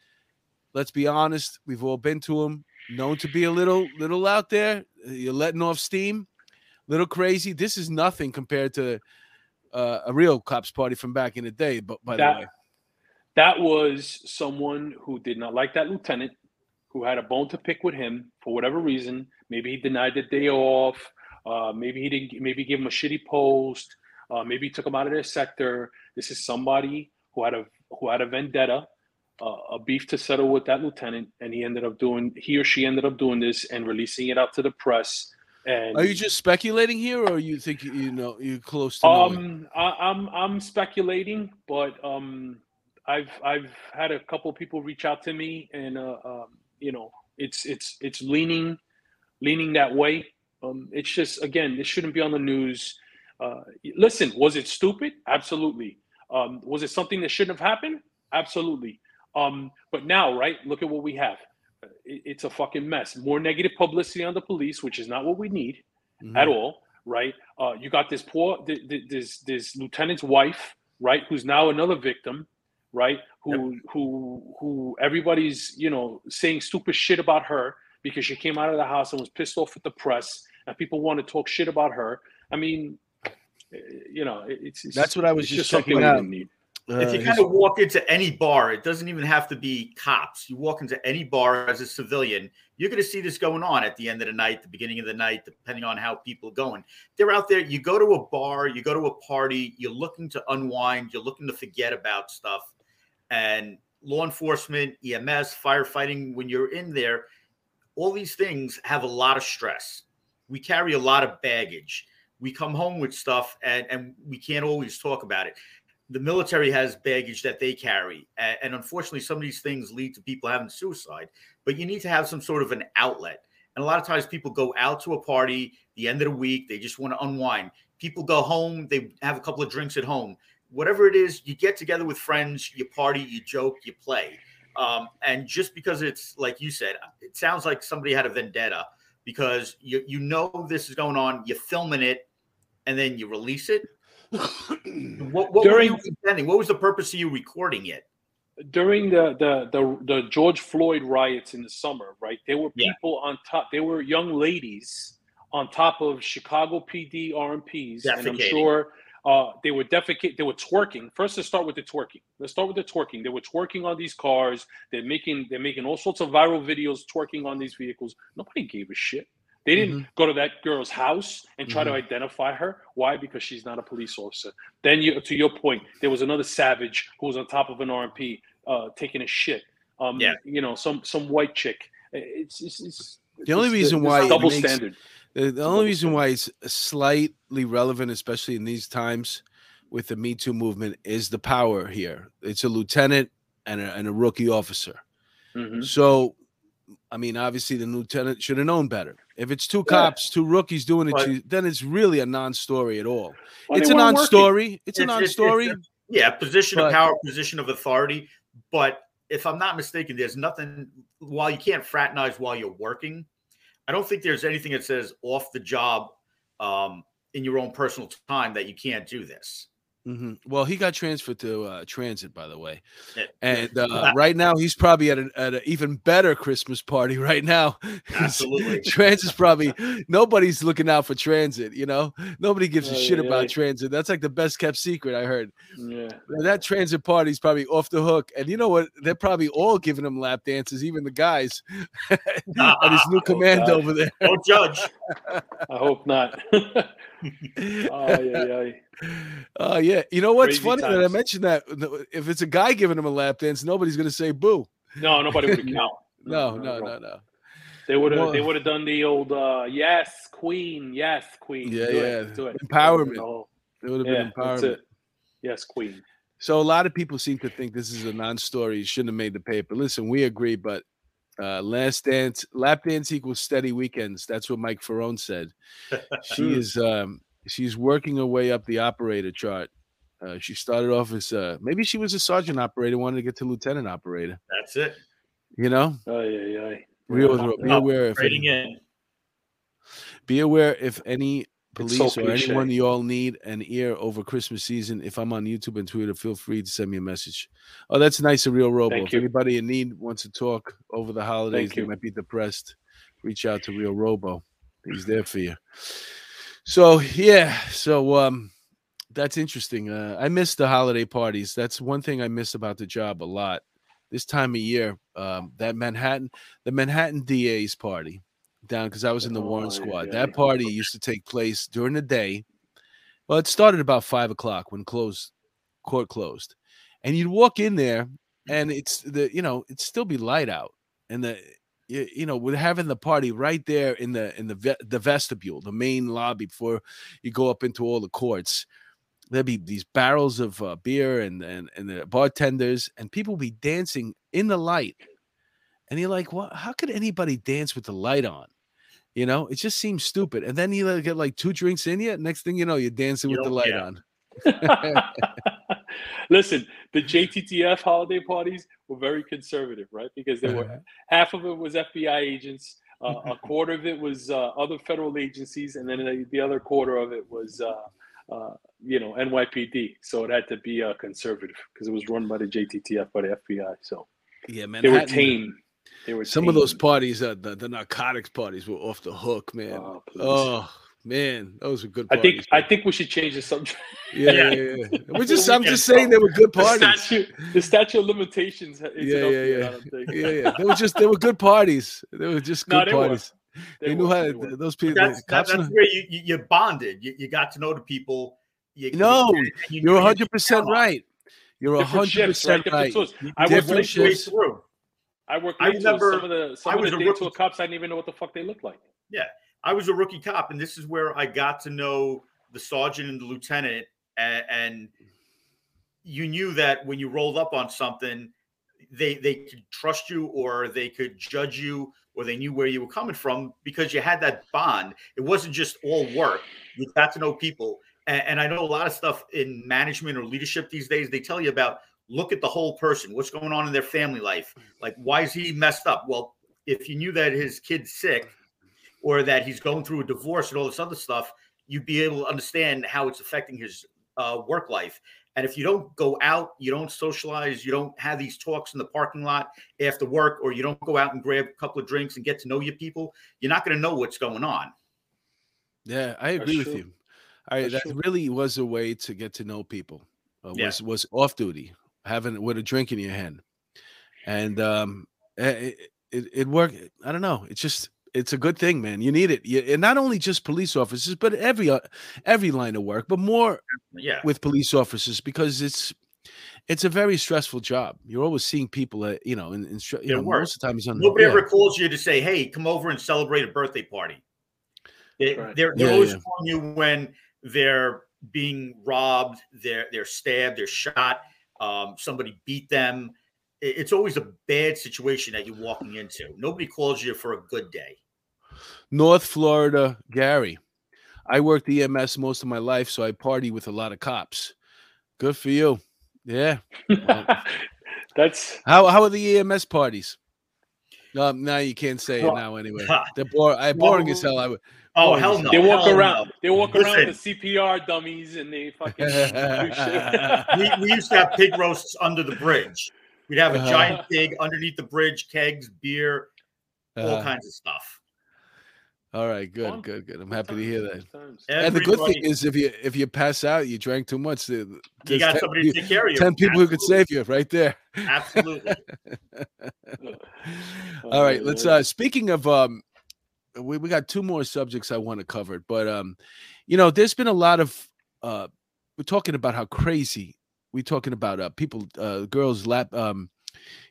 Let's be honest, we've all been to them. Known to be a little little out there. You're letting off steam. Little crazy. This is nothing compared to uh, a real cops party from back in the day. But by That- the way, that was someone who did not like that lieutenant who had a bone to pick with him for whatever reason. Maybe he denied the day off. Uh, maybe he didn't maybe give him a shitty post. Uh, maybe he took him out of their sector. This is somebody who had a who had a vendetta uh, a beef to settle with that lieutenant and he ended up doing he or she ended up doing this and releasing it out to the press and are you just speculating here, or you think you- know you're close to um, I, I'm I'm speculating, but um, I've I've had a couple people reach out to me, and uh, um, you know, it's it's it's leaning leaning that way. Um, it's just again, this shouldn't be on the news. Uh, listen, was it stupid? Absolutely. Um, was it something that shouldn't have happened? Absolutely. Um, but now, right? Look at what we have. Uh, It, it's a fucking mess. More negative publicity on the police, which is not what we need Mhm. at all, right? Uh, you got this poor, th- th- this this lieutenant's wife, right, who's now another victim, right? Who who who everybody's you know saying stupid shit about her because she came out of the house and was pissed off with the press, and people want to talk shit about her. I mean, eh, you know, it's, it's That's what I was it's just something checking out. Uh, if you kind of walk into any bar, it doesn't even have to be cops. You walk into any bar as a civilian, you're going to see this going on at the end of the night, the beginning of the night, depending on how people are going. They're out there. You go to a bar, you go to a party, you're looking to unwind, you're looking to forget about stuff. And law enforcement, EMS, firefighting, when you're in there, all these things have a lot of stress. We carry a lot of baggage. We come home with stuff and, and we can't always talk about it the military has baggage that they carry and, and unfortunately some of these things lead to people having suicide but you need to have some sort of an outlet and a lot of times people go out to a party the end of the week they just want to unwind people go home they have a couple of drinks at home whatever it is you get together with friends you party you joke you play um, and just because it's like you said it sounds like somebody had a vendetta because you, you know this is going on you're filming it and then you release it what, what During- were you intending? What was the purpose of you recording it? during the, the the the George Floyd riots in the summer, right? There were Yeah. people on top. There were young ladies on top of Chicago PD RMPs, and I'm sure uh, they were defecate. They were twerking. First, let's start with the twerking. Let's start with the twerking. They were twerking on these cars. They're making they're making all sorts of viral videos twerking on these vehicles. Nobody gave a shit. They didn't go to that girl's house and try to identify her. Why? Because she's not a police officer. Then, you, to your point, there was another savage who was on top of an RMP uh, taking a shit. Um, Yeah. you know, some some white chick. It's, it's, it's The only reason why double makes- standard. The, the only reason why it's slightly relevant, especially in these times with the Me Too movement, is the power here. It's a lieutenant and a, and a rookie officer. Mhm. So, I mean, obviously, the lieutenant should have known better. If it's two Yeah. cops, two rookies doing it, But- then it's really a non-story at all. Well, it's a non-story. It's, a It's- it's- it's non-story. Yeah, position But- of power, position of authority. But if I'm not mistaken, there's nothing while you can't fraternize while you're working. I don't think there's anything that says off the job um, in your own personal time that you can't do this. Mhm. Well, he got transferred to uh, transit, by the way, and uh, right now he's probably at an at an even better Christmas party right now. Absolutely. Transit's probably nobody's looking out for transit. You know, nobody gives a shit about transit. That's like the best kept secret I heard. Yeah. That transit party's probably off the hook, and you know what? They're probably all giving him lap dances, even the guys at his new command over there. Don't judge. I hope not. oh, yeah, yeah. Oh yeah, you know what's Crazy funny that I mentioned that if it's a guy giving him a lap dance, nobody's gonna say boo. No, nobody would count. No, not no, no, no. They would have. Well- they would have done the old uh, "Yes, Queen, yes, Queen." Yeah, do yeah. It, do it. Empowerment. It would have been that's empowerment. Yes, Queen. So a lot of people seem to think this is a non-story. You shouldn't have made the paper. Listen, we agree, but uh, last dance, lap dance equals steady weekends. That's what Mike Ferrone said. She is um, she's working her way up the operator chart. Uh, she started off as uh, maybe she was a sergeant operator, wanted to get to lieutenant operator. That's it. You know, Oh, yeah, yeah. real, Yeah. be aware if any, in. be aware if any police so or anyone you all need an ear over Christmas season. If I'm on YouTube and Twitter, feel free to send me a message. Oh, that's nice, a real robo. Thank if you. anybody in need wants to talk over the holidays, Thank they you. might be depressed. Reach out to Real Robo. He's there for you. So yeah, so um, that's interesting. Uh, I miss the holiday parties. That's one thing I miss about the job a lot. This time of year, um, that Manhattan, the Manhattan DA's party down because I was in the Warrant Oh, Squad. yeah. That party used to take place during the day. Well, it started about five o'clock when closed court closed, and you'd walk in there, and it's the you know it'd still be light out, and the you, you know we're having the party right there in the in the ve- the vestibule, the main lobby before you go up into all the courts. There'd be these barrels of uh, beer and and and the bartenders, and people be dancing in the light, and you're like, what? How could anybody dance with the light on? You know, it just seems stupid. And then you get like two drinks in you. Next thing you know, you're dancing You with the light yeah. on. Listen, the JTTF holiday parties were very conservative, right? Because they were half of it was FBI agents, uh, a quarter of it was uh, other federal agencies, and then the, the other quarter of it was, uh, uh, you know, NYPD. So it had to be uh, conservative because it was run by the JTTF by the FBI. So Yeah, man. they were tame. They were Some of those parties, uh, the, the narcotics parties, were off the hook, man. Oh man, those were good I parties. think I think we should change the subject. yeah, yeah, yeah. yeah. We're just, I'm just saying they were good The parties. statute, the statute of limitations. Is Yeah, up yeah, yet, yeah. I don't think. Yeah, yeah. They were just, they were good parties. They were just No, good they were. parties. They, They knew were, how they those people. That's, the that, that's knew- where you, you, you bonded. You, you got to know the people. You, No, you- you You're knew 100 percent right. You're Different 100 shifts, right? percent right. I did worked Different late straight through. I worked I late tools. remember some of the some I of was the a day rookie- tour cops. I didn't even know what the fuck they looked like. I was a rookie cop, and this is where I got to know the sergeant and the lieutenant, and, and you knew that when you rolled up on something, they they could trust you, or they could judge you, or they knew where you were coming from because you had that bond. It wasn't just all work; you got to know people. And, and I know a lot of stuff in management or leadership these days. They tell you about look at the whole person, what's going on in their family life, like why is he messed up? Well, if you knew that his kid's sick or that he's going through a divorce and all this other stuff, you'd be able to understand how it's affecting his uh, work life. And if you don't go out, you don't socialize, you don't have these talks in the parking lot after work, or you don't go out and grab a couple of drinks and get to know your people, you're not going to know what's going on. Yeah, I agree with you. I that true. really was a way to get to know people. Uh, Yeah. Was was off duty, having with a drink in your hand, and um, eh, it, it it worked. I don't know. It's just it's a good thing, man. You need it, you, and not only just police officers, but every uh, every line of work, but more Yeah. with police officers because it's it's a very stressful job. You're always seeing people that you know, in, in you know, most of the time it's on Nobody yeah. ever calls you to say, hey, come over and celebrate a birthday party. They, Right. They're they're Yeah, always yeah. calling you when they're being robbed, they're they're stabbed, they're shot, um, somebody beat them. It's always a bad situation that you're walking into. Nobody calls you for a good day. North Florida, Gary. I worked EMS most of my life, so I party with a lot of cops. Good for you. Yeah. That's How how are the EMS parties? Um, now you can't say it now anyway. They're bor- I, boring as hell. I would. Oh Boring hell no! they walk hell around. no. They walk around with the CPR dummies and they fucking shit. we, we used to have pig roasts under the bridge. We'd have a Uh-huh. giant pig underneath the bridge, kegs, beer, all Uh, kinds of stuff. All right, good, Fun. good, good. I'm happy to hear that. Times. And the good thing is, if you if you pass out, you drank too much. you got 10 somebody to pe- take care of you. Ten people who could save you right there. Absolutely. All right, let's. uh Speaking of, um, we we got two more subjects I want to cover, but um, you know, there's been a lot of uh, we're talking about how crazy we're talking about uh people, uh, girls lap, um,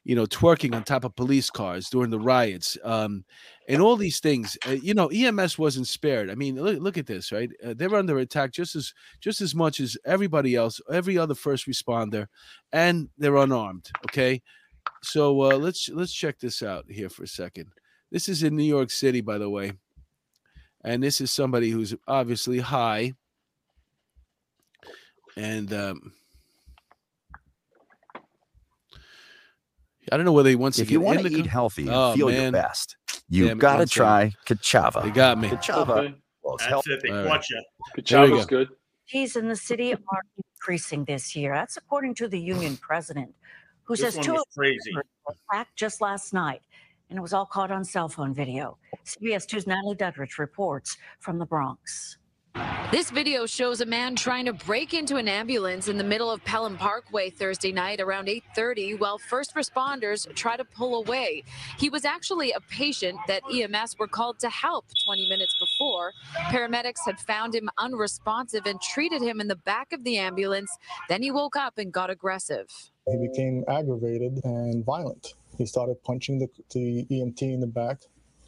you know, twerking on top of police cars during the riots, um, and all these things. Uh, you know, EMS wasn't spared. I mean, look, look at this, right? Uh, they're under attack just as just as much as everybody else, every other first responder, and they're unarmed. Okay, so uh, let's let's check this out here for a second. This is in New York City, by the way, and this is somebody who's obviously high, and um, I don't know whether he wants If to you want to eat co- healthy and Oh, feel man. your best, you've got to one second. try Ka'Chava. They got me. Ka'Chava Okay. well, it's That's healthy. it. They All caught right. you. Good There we job was go. good. He's in the city of Martin precinct this year. That's according to the union president, who This says two of crazy. them attacked just last night, and it was all caught on cell phone video. CBS 2's Natalie Duddridge reports from the Bronx. This video shows a man trying to break into an ambulance in the middle of Pelham Parkway Thursday night around 8:30 while first responders try to pull away. He was actually a patient that EMS were called to help 20 minutes before. Paramedics had found him unresponsive and treated him in the back of the ambulance. Then he woke up and got aggressive. He became aggravated and violent. He started punching the, the EMT in the back.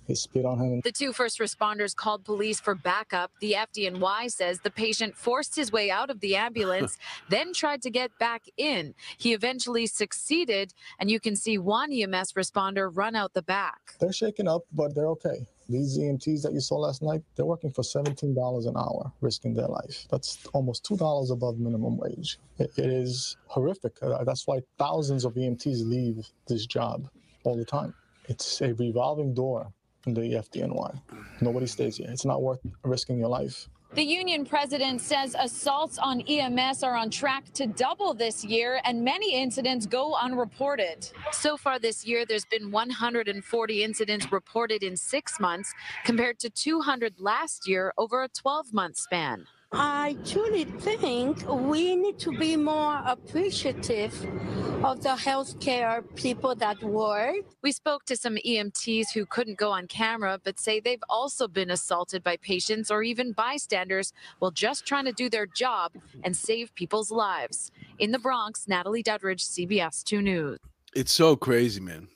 He spit on him. The two first responders called police for backup. The FDNY says the patient forced his way out of the ambulance, then tried to get back in. He eventually succeeded, and you can see one EMS responder run out the back. They're shaken up, but they're okay. These EMTs that you saw last night, they're working for $17 an hour, risking their life. That's almost $2 above minimum wage. It, it is horrific. Uh, That's why thousands of EMTs leave this job all the time. It's a revolving door the FDNY. Nobody stays here. It's not worth risking your life. The union president says assaults on EMS are on track to double this year, and many incidents go unreported. So far this year, there's been 140 incidents reported in six months, compared to 200 last year over a 12 month span. I truly think we need to be more appreciative of the healthcare people that work. We spoke to some EMTs who couldn't go on camera, but say they've also been assaulted by patients or even bystanders while just trying to do their job and save people's lives. In the Bronx, Natalie Duddridge, CBS 2 News. It's so crazy, man.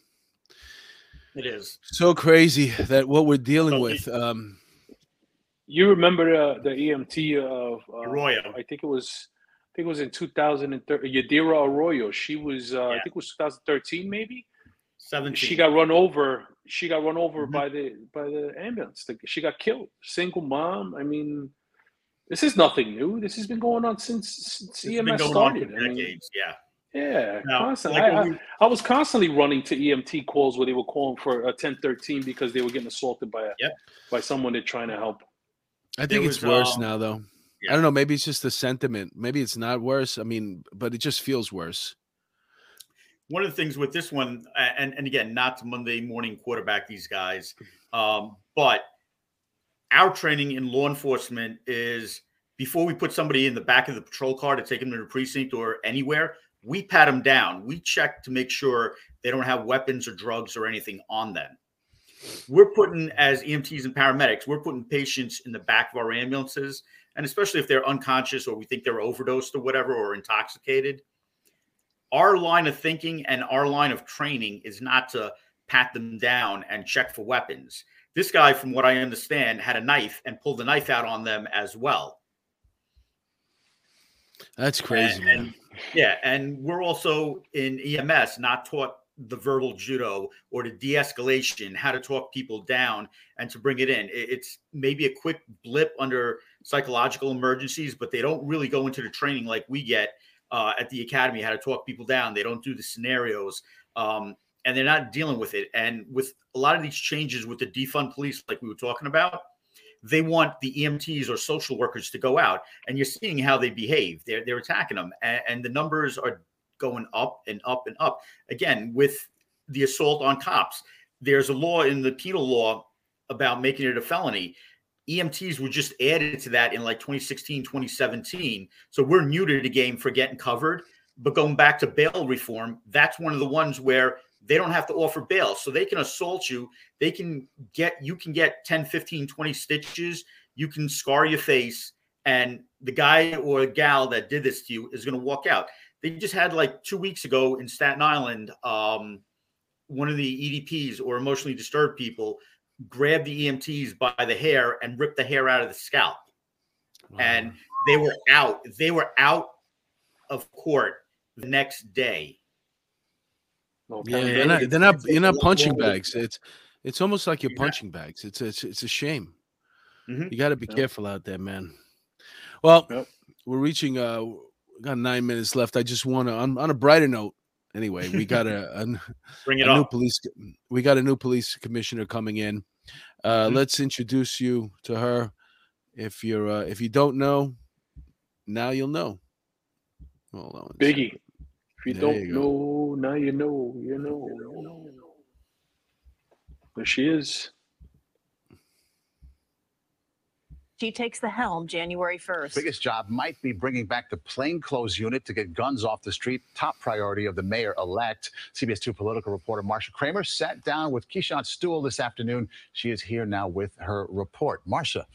It is. So crazy that what we're dealing with. Um, You remember uh, the EMT of uh, Arroyo. I think it was. I think it was in 2013. Yadira Arroyo. She was. Uh, I think it was 2013, maybe. 17. She got run over. She got run over Mhm. by the by the ambulance. She got killed. Single mom. I mean, this is nothing new. This has been going on since, since It's EMS going on for started. I mean, decades. Yeah. yeah, Now, constantly. like I, when I, I was constantly running to EMT calls where they were calling for a 1013 because they were getting assaulted by a, Yep. by someone they're trying to help. I think it's worse um, now, though. I don't know. Maybe it's just the sentiment. Maybe it's not worse. I mean, but it just feels worse. one of the things with this one, and, and again, not Monday morning quarterback these guys, um, but our training in law enforcement is before we put somebody in the back of the patrol car to take them to the precinct or anywhere, we pat them down. We check to make sure they don't have weapons or drugs or anything on them. We're putting, as EMTs and paramedics, we're putting patients in the back of our ambulances, and especially if they're unconscious or we think they're overdosed or whatever or intoxicated our line of thinking and our line of training is not to pat them down and check for weapons. This guy, from what I understand, had a knife and pulled the knife out on them as well. That's crazy. And, and, yeah, and we're also in EMS not taught the verbal judo or the de-escalation, how to talk people down and to bring it in. It's maybe a quick blip under psychological emergencies, but they don't really go into the training like we get uh, at the academy, how to talk people down. They don't do the scenarios. Um, and they're not dealing with it. And with a lot of these changes with the defund police, like we were talking about, they want the EMTs or social workers to go out, and you're seeing how they behave. They're they're attacking them, and, and the numbers are going up and up and up. Again, with the assault on cops, there's a law in the penal law about making it a felony. EMTs were just added to that in like 2016, 2017. So we're new to the game for getting covered. But going back to bail reform, that's one of the ones where they don't have to offer bail. So they can assault you. They can get, you can get 10, 15, 20 stitches. You can scar your face. And the guy or gal that did this to you is going to walk out. They just had like two weeks ago in Staten Island, um, one of the EDPs or emotionally disturbed people grabbed the EMTs by the hair and ripped the hair out of the scalp. Wow. And they were out. They were out of court the next day. Yeah, they're not, they're not you're not punching bags. It's it's almost like you're punching bags. It's it's it's a shame. Mm-hmm. You got to be yep. careful out there, man. Well, yep. we're reaching uh got nine minutes left. I just want to on, on a brighter note. Anyway, we got a, a bring it a up. new police. We got a new police commissioner coming in. Uh, mm-hmm. Let's introduce you to her. If you're uh, if you don't know, now you'll know. Hold on. Biggie. If you there don't you know, now you know. You know. You know. There she is. She takes the helm January 1st. Biggest job might be bringing back the plainclothes unit to get guns off the street. Top priority of the mayor elect. CBS 2 political reporter Marcia Kramer sat down with Keechant Sewell this afternoon. She is here now with her report. Marcia,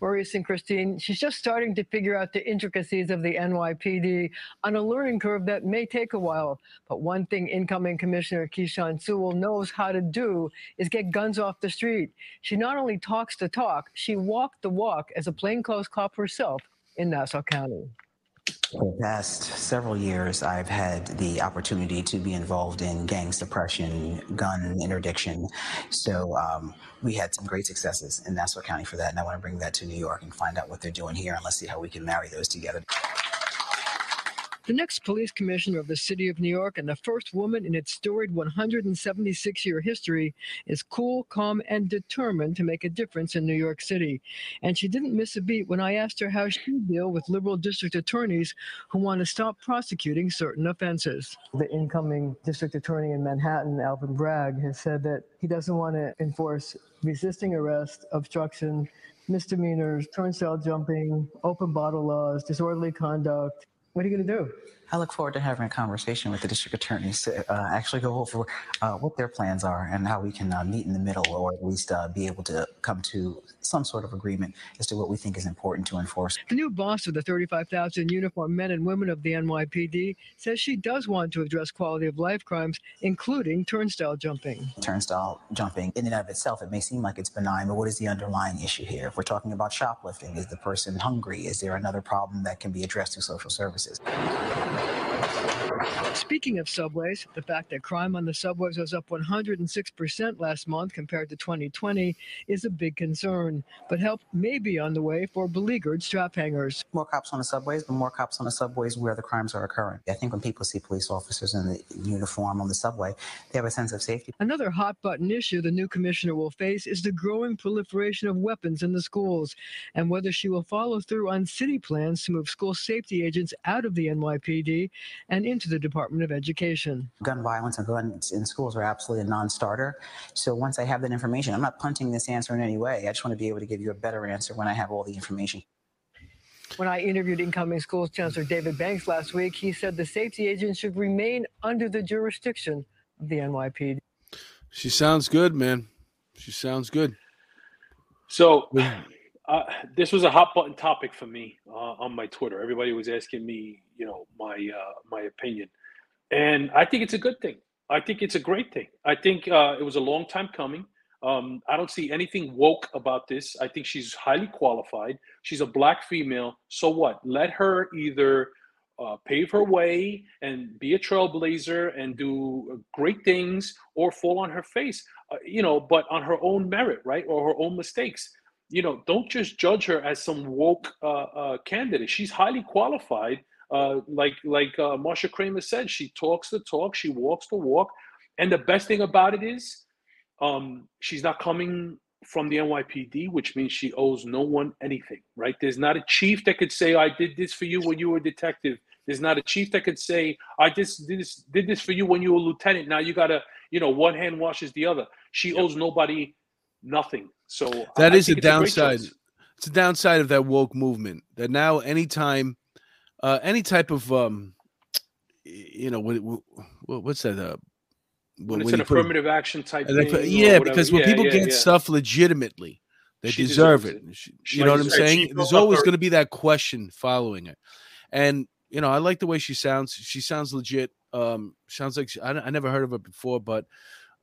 Maurice and Christine, she's just starting to figure out the intricacies of the NYPD on a learning curve that may take a while. But one thing incoming Commissioner Keechant Sewell knows how to do is get guns off the street. She not only talks the talk, she walked the walk as a plainclothes cop herself in Nassau County. For the past several years, I've had the opportunity to be involved in gang suppression, gun interdiction. So um, we had some great successes in Nassau County for that. And I want to bring that to New York and find out what they're doing here and let's see how we can marry those together. The next police commissioner of the city of New York and the first woman in its storied 176 year history is cool, calm, and determined to make a difference in New York City. And she didn't miss a beat when I asked her how she deal with liberal district attorneys who want to stop prosecuting certain offenses. The incoming district attorney in Manhattan, Alvin Bragg, has said that he doesn't want to enforce resisting arrest, obstruction, misdemeanors, turnstile jumping, open bottle laws, disorderly conduct, what are you going to do? I look forward to having a conversation with the district attorneys to uh, actually go over uh, what their plans are and how we can uh, meet in the middle or at least uh, be able to come to some sort of agreement as to what we think is important to enforce. The new boss of the 35,000 uniformed men and women of the NYPD says she does want to address quality of life crimes, including turnstile jumping. Turnstile jumping, in and of itself, it may seem like it's benign, but what is the underlying issue here? If we're talking about shoplifting, is the person hungry? Is there another problem that can be addressed through social services? Speaking of subways, the fact that crime on the subways was up 106% last month compared to 2020 is a big concern. But help may be on the way for beleaguered strap hangers. More cops on the subways, but more cops on the subways where the crimes are occurring. I think when people see police officers in the uniform on the subway, they have a sense of safety. Another hot button issue the new commissioner will face is the growing proliferation of weapons in the schools and whether she will follow through on city plans to move school safety agents out of the NYPD and into the Department of Education. Gun violence and guns in schools are absolutely a non starter. So once I have that information, I'm not punting this answer in any way. I just want to be able to give you a better answer when I have all the information. When I interviewed incoming schools chancellor David Banks last week, he said the safety agents should remain under the jurisdiction of the NYPD. She sounds good, man. She sounds good. So, uh, this was a hot button topic for me uh, on my Twitter. Everybody was asking me, you know, my uh, my opinion, and I think it's a good thing. I think it's a great thing. I think uh, it was a long time coming. Um, I don't see anything woke about this. I think she's highly qualified. She's a black female. So what? Let her either uh, pave her way and be a trailblazer and do great things or fall on her face, uh, you know, but on her own merit, right? Or her own mistakes. You know, don't just judge her as some woke uh, uh candidate. She's highly qualified. Uh, like like uh, Marcia Kramer said, she talks the talk, she walks the walk. And the best thing about it is um, she's not coming from the NYPD, which means she owes no one anything, right? There's not a chief that could say, I did this for you when you were a detective. There's not a chief that could say, I just did this, did this for you when you were a lieutenant. Now you gotta, you know, one hand washes the other. She owes nobody nothing. So that I, is I a downside. A it's a downside of that woke movement. That now anytime uh any type of um you know what, what what's that uh when, when it's an affirmative action type thing. yeah, because when yeah, people yeah, get yeah. stuff legitimately, they she deserve it. it. You know what I'm saying? There's always going to be that question following it, and you know I like the way she sounds. She sounds legit. Um, sounds like she, I, I never heard of her before, but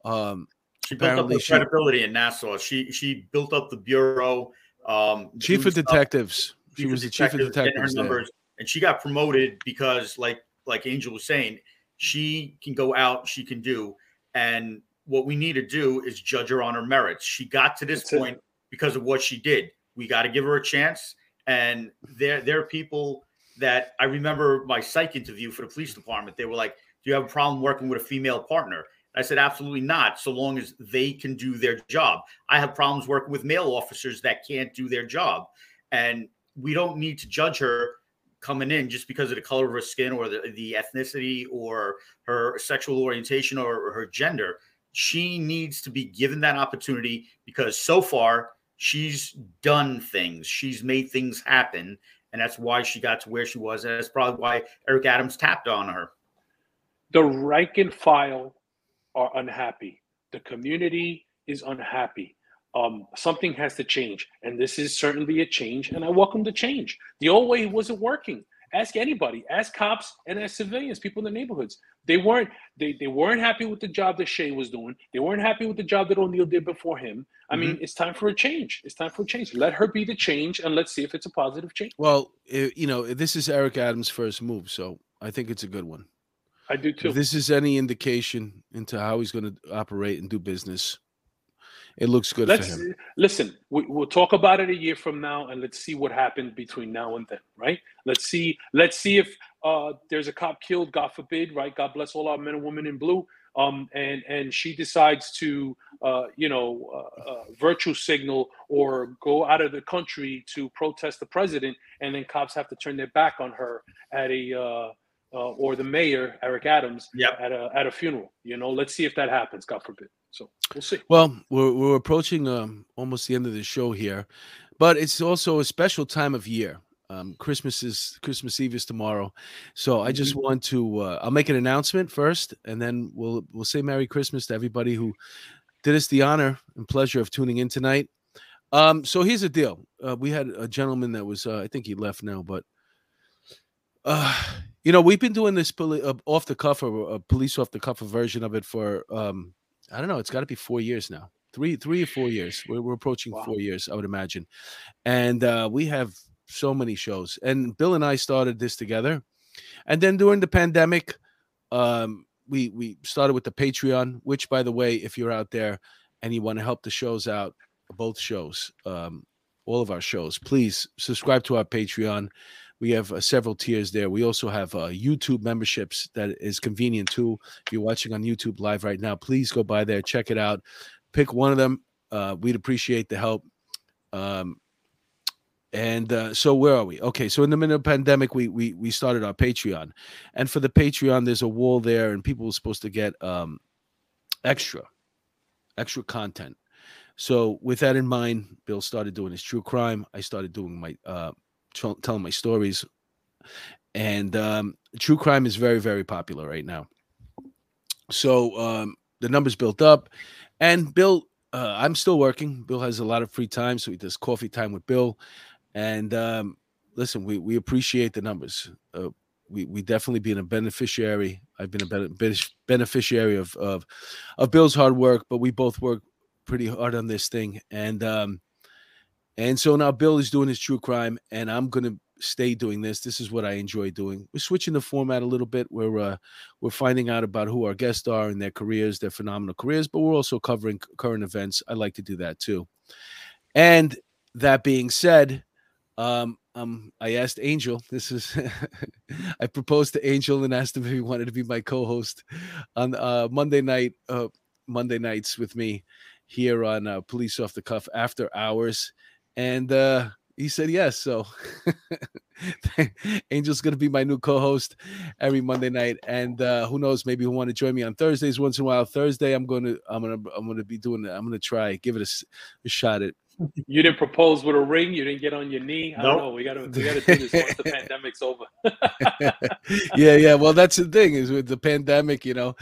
um, she built up the she, credibility in Nassau. She she built up the bureau. Um, chief of detectives. She was the chief of detectives. Numbers, and she got promoted because, like like Angel was saying, she can go out, she can do. And what we need to do is judge her on her merits. She got to this That's point it. because of what she did. We got to give her a chance. And there, there are people that I remember my psych interview for the police department. They were like, Do you have a problem working with a female partner? I said, Absolutely not, so long as they can do their job. I have problems working with male officers that can't do their job. And we don't need to judge her coming in just because of the color of her skin or the, the ethnicity or her sexual orientation or, or her gender. She needs to be given that opportunity because so far she's done things, she's made things happen. And that's why she got to where she was. And that's probably why Eric Adams tapped on her. The rank and file are unhappy. The community is unhappy um, something has to change. And this is certainly a change, and I welcome the change. The old way wasn't working. Ask anybody, ask cops and ask civilians, people in the neighborhoods. They weren't they, they weren't happy with the job that Shea was doing. They weren't happy with the job that O'Neill did before him. I mm-hmm. mean, it's time for a change. It's time for a change. Let her be the change, and let's see if it's a positive change. Well, you know, this is Eric Adams' first move, so I think it's a good one. I do too. If this is any indication into how he's going to operate and do business, it looks good let's, for him. Listen, we, will talk about it a year from now, and let's see what happened between now and then, right? Let's see. Let's see if uh, there's a cop killed. God forbid, right? God bless all our men and women in blue. Um, and and she decides to, uh, you know, uh, uh virtue signal or go out of the country to protest the president, and then cops have to turn their back on her at a uh, uh, or the mayor Eric Adams yep. at a at a funeral. You know, let's see if that happens. God forbid. So we'll see. Well, we're we're approaching um, almost the end of the show here, but it's also a special time of year. Um, Christmas is Christmas Eve is tomorrow, so I just mm-hmm. want to. Uh, I'll make an announcement first, and then we'll we'll say Merry Christmas to everybody who did us the honor and pleasure of tuning in tonight. Um, so here's the deal: uh, we had a gentleman that was, uh, I think he left now, but uh, you know, we've been doing this poli- uh, off the cuff or a police off the cuff version of it for um, I don't know. It's got to be four years now. Three, three or four years. We're, we're approaching wow. four years, I would imagine. And uh, we have so many shows. And Bill and I started this together. And then during the pandemic, um, we we started with the Patreon. Which, by the way, if you're out there and you want to help the shows out, both shows, um, all of our shows, please subscribe to our Patreon. We have uh, several tiers there. We also have uh, YouTube memberships that is convenient too. If you're watching on YouTube live right now, please go by there, check it out, pick one of them. Uh, we'd appreciate the help. Um, and uh, so where are we? Okay, so in the middle of the pandemic, we we we started our Patreon, and for the Patreon, there's a wall there, and people were supposed to get um, extra, extra content. So with that in mind, Bill started doing his true crime. I started doing my uh, t- telling my stories. And um, true crime is very, very popular right now. So um, the numbers built up. And Bill, uh, I'm still working. Bill has a lot of free time. So he does coffee time with Bill. And um, listen, we, we appreciate the numbers. Uh, we, we definitely been a beneficiary. I've been a beneficiary of, of of Bill's hard work, but we both work pretty hard on this thing, and um, and so now Bill is doing his true crime, and I'm gonna stay doing this. This is what I enjoy doing. We're switching the format a little bit. We're uh, we're finding out about who our guests are and their careers, their phenomenal careers, but we're also covering current events. I like to do that too. And that being said, um, um, I asked Angel. This is I proposed to Angel and asked him if he wanted to be my co-host on uh, Monday night, uh, Monday nights with me here on uh, Police Off the Cuff After Hours, and uh, he said yes. So Angel's going to be my new co-host every Monday night, and uh, who knows, maybe he'll want to join me on Thursdays once in a while. Thursday, I'm going to I'm going to I'm going to be doing it. I'm going to try give it a shot at You didn't propose with a ring. You didn't get on your knee. I don't know. We got to we got to do this once the pandemic's over. yeah, yeah. Well, that's the thing is with the pandemic, you know.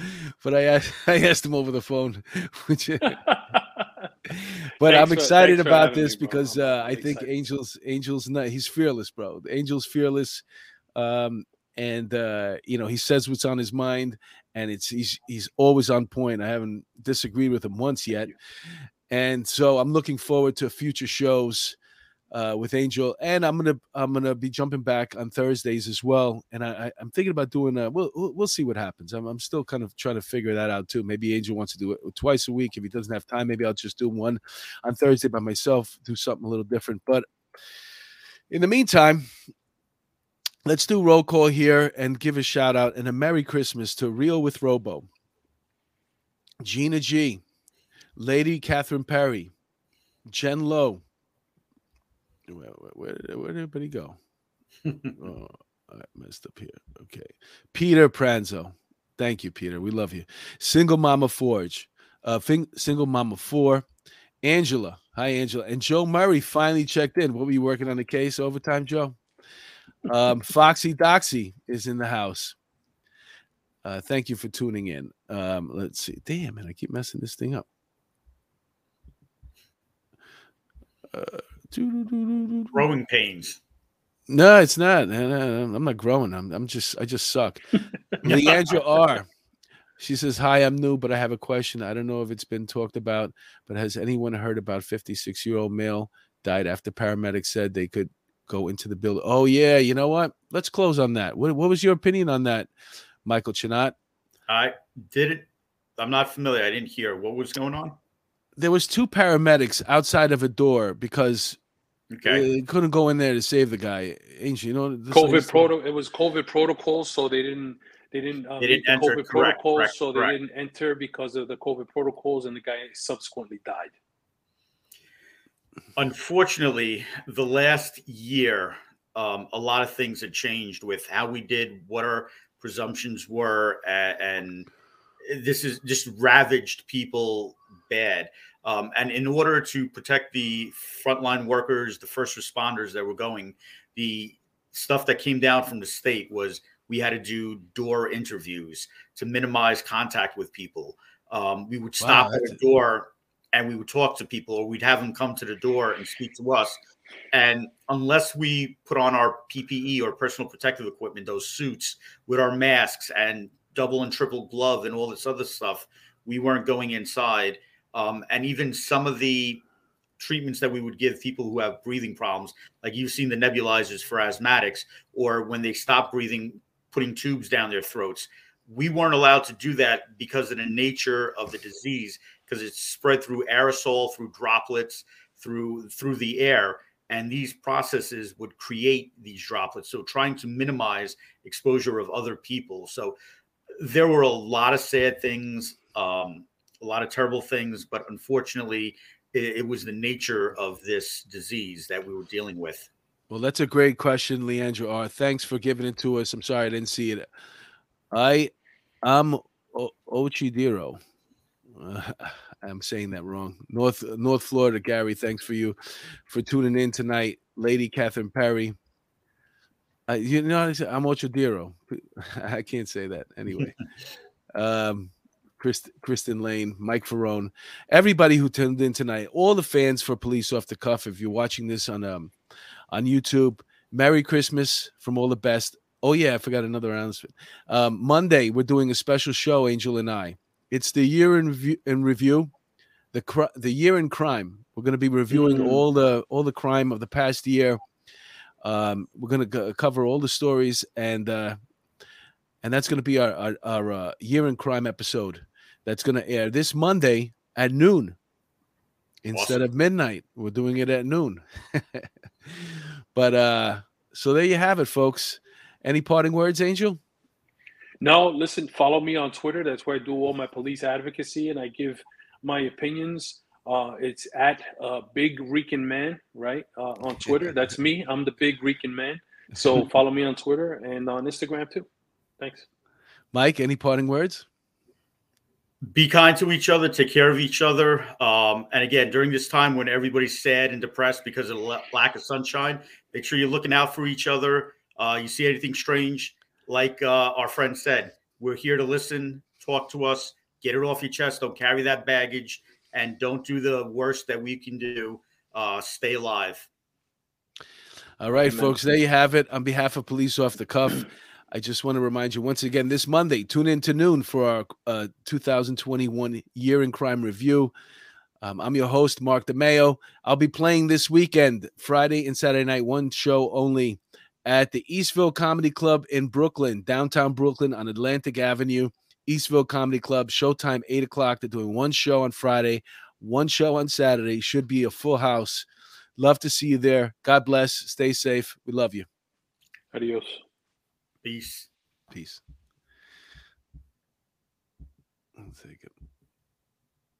But I asked, I asked him over the phone, which. But Thanks I'm excited for about this me, because uh, I think Angels, Angels, not, he's fearless, bro. Angels fearless, um, and uh, you know he says what's on his mind, and it's he's he's always on point. I haven't disagreed with him once yet, and so I'm looking forward to future shows uh, with Angel, and I'm gonna I'm gonna be jumping back on Thursdays as well. And I, I I'm thinking about doing. Uh, we'll we'll we'll see what happens. I'm I'm still kind of trying to figure that out too. Maybe Angel wants to do it twice a week. If he doesn't have time, maybe I'll just do one on Thursday by myself. Do something a little different. But in the meantime, let's do roll call here and give a shout out and a Merry Christmas to Real with Robo, Gina G, Lady Catherine Perry, Jen Lowe. Where, where, where did, everybody go? oh, I messed up here. Okay. Peter Pranzo. Thank you, Peter. We love you. Single Mama Forge. Uh, Fing- Single Mama 4. Angela. Hi, Angela. And Joe Murray finally checked in. What were you working on the case overtime, Joe? Um, Foxy Doxy is in the house. Uh, thank you for tuning in. Um, let's see. Damn, man, I keep messing this thing up. Uh, Growing pains. No, it's not. No, no, no, I'm not growing. I'm, I'm just, I just suck. Leandra R. She says, Hi, I'm new, but I have a question. I don't know if it's been talked about, but has anyone heard about 56 year old male died after paramedics said they could go into the building? Oh, yeah. You know what? Let's close on that. What, what was your opinion on that, Michael Chinat? I didn't. I'm not familiar. I didn't hear what was going on. There was two paramedics outside of a door because Okay. they couldn't go in there to save the guy. Ain't you? You know, this COVID proto. It was COVID protocols, so they didn't. They didn't. Uh, They didn't the enter. COVID Correct, protocols, correct, so correct. they didn't enter because of the COVID protocols, and the guy subsequently died. Unfortunately, the last year, um, a lot of things had changed with how we did, what our presumptions were, a- and this is just ravaged people bad. Um, and in order to protect the frontline workers, the first responders that were going, the stuff that came down from the state was we had to do door interviews to minimize contact with people. Um, we would stop at a door and we would talk to people, or we'd have them come to the door and speak to us. And unless we put on our PPE or personal protective equipment, those suits with our masks and double and triple glove and all this other stuff, we weren't going inside. Um, and even some of the treatments that we would give people who have breathing problems, like you've seen the nebulizers for asthmatics, or when they stop breathing, putting tubes down their throats. We weren't allowed to do that because of the nature of the disease, because it's spread through aerosol, through droplets, through through the air, and these processes would create these droplets. So trying to minimize exposure of other people. So there were a lot of sad things, um, a lot of terrible things, but unfortunately, it, it was the nature of this disease that we were dealing with. Well, that's a great question, Leandro R. Thanks for giving it to us. I'm sorry I didn't see it. I, I'm o- Ochidiro. Uh, I'm saying that wrong. North North Florida, Gary. Thanks for you for tuning in tonight, Lady Catherine Perry. Uh, you know, I'm Ochidiro. I can't say that anyway. um, Chris, Kristen Lane, Mike Ferrone, everybody who tuned in tonight, all the fans for Police Off the Cuff. If you're watching this on um on YouTube, Merry Christmas from all the best. Oh yeah, I forgot another announcement. Um, Monday we're doing a special show, Angel and I. It's the year in review, in review the cr- the year in crime. We're going to be reviewing Mm. all the all the crime of the past year. Um, we're going to cover all the stories, and uh, and that's going to be our our, our uh, year in crime episode. That's going to air this Monday at noon instead of midnight. We're doing it at noon. but uh, so there you have it, folks. Any parting words, Angel? No, listen, follow me on Twitter. That's where I do all my police advocacy and I give my opinions. Uh, it's at uh, Big Rican Man, right? Uh, on Twitter. That's me. I'm the Big Rican Man. So follow me on Twitter and on Instagram too. Thanks. Mike, any parting words? Be kind to each other, take care of each other. Um, and again, during this time when everybody's sad and depressed because of the lack of sunshine, make sure you're looking out for each other. Uh, you see anything strange, like uh, our friend said, we're here to listen, talk to us, get it off your chest. Don't carry that baggage, and don't do the worst that we can do. Uh, stay alive. All right, Amen. folks, there you have it. On behalf of Police Off the Cuff, I just want to remind you once again this Monday, tune in to noon for our uh, 2021 Year in Crime review. Um, I'm your host, Mark DeMeo. I'll be playing this weekend, Friday and Saturday night, one show only at the Eastville Comedy Club in Brooklyn, downtown Brooklyn on Atlantic Avenue. Eastville Comedy Club, showtime 8 o'clock. They're doing one show on Friday, one show on Saturday. Should be a full house. Love to see you there. God bless. Stay safe. We love you. Adios. Peace. Peace. Let's take it.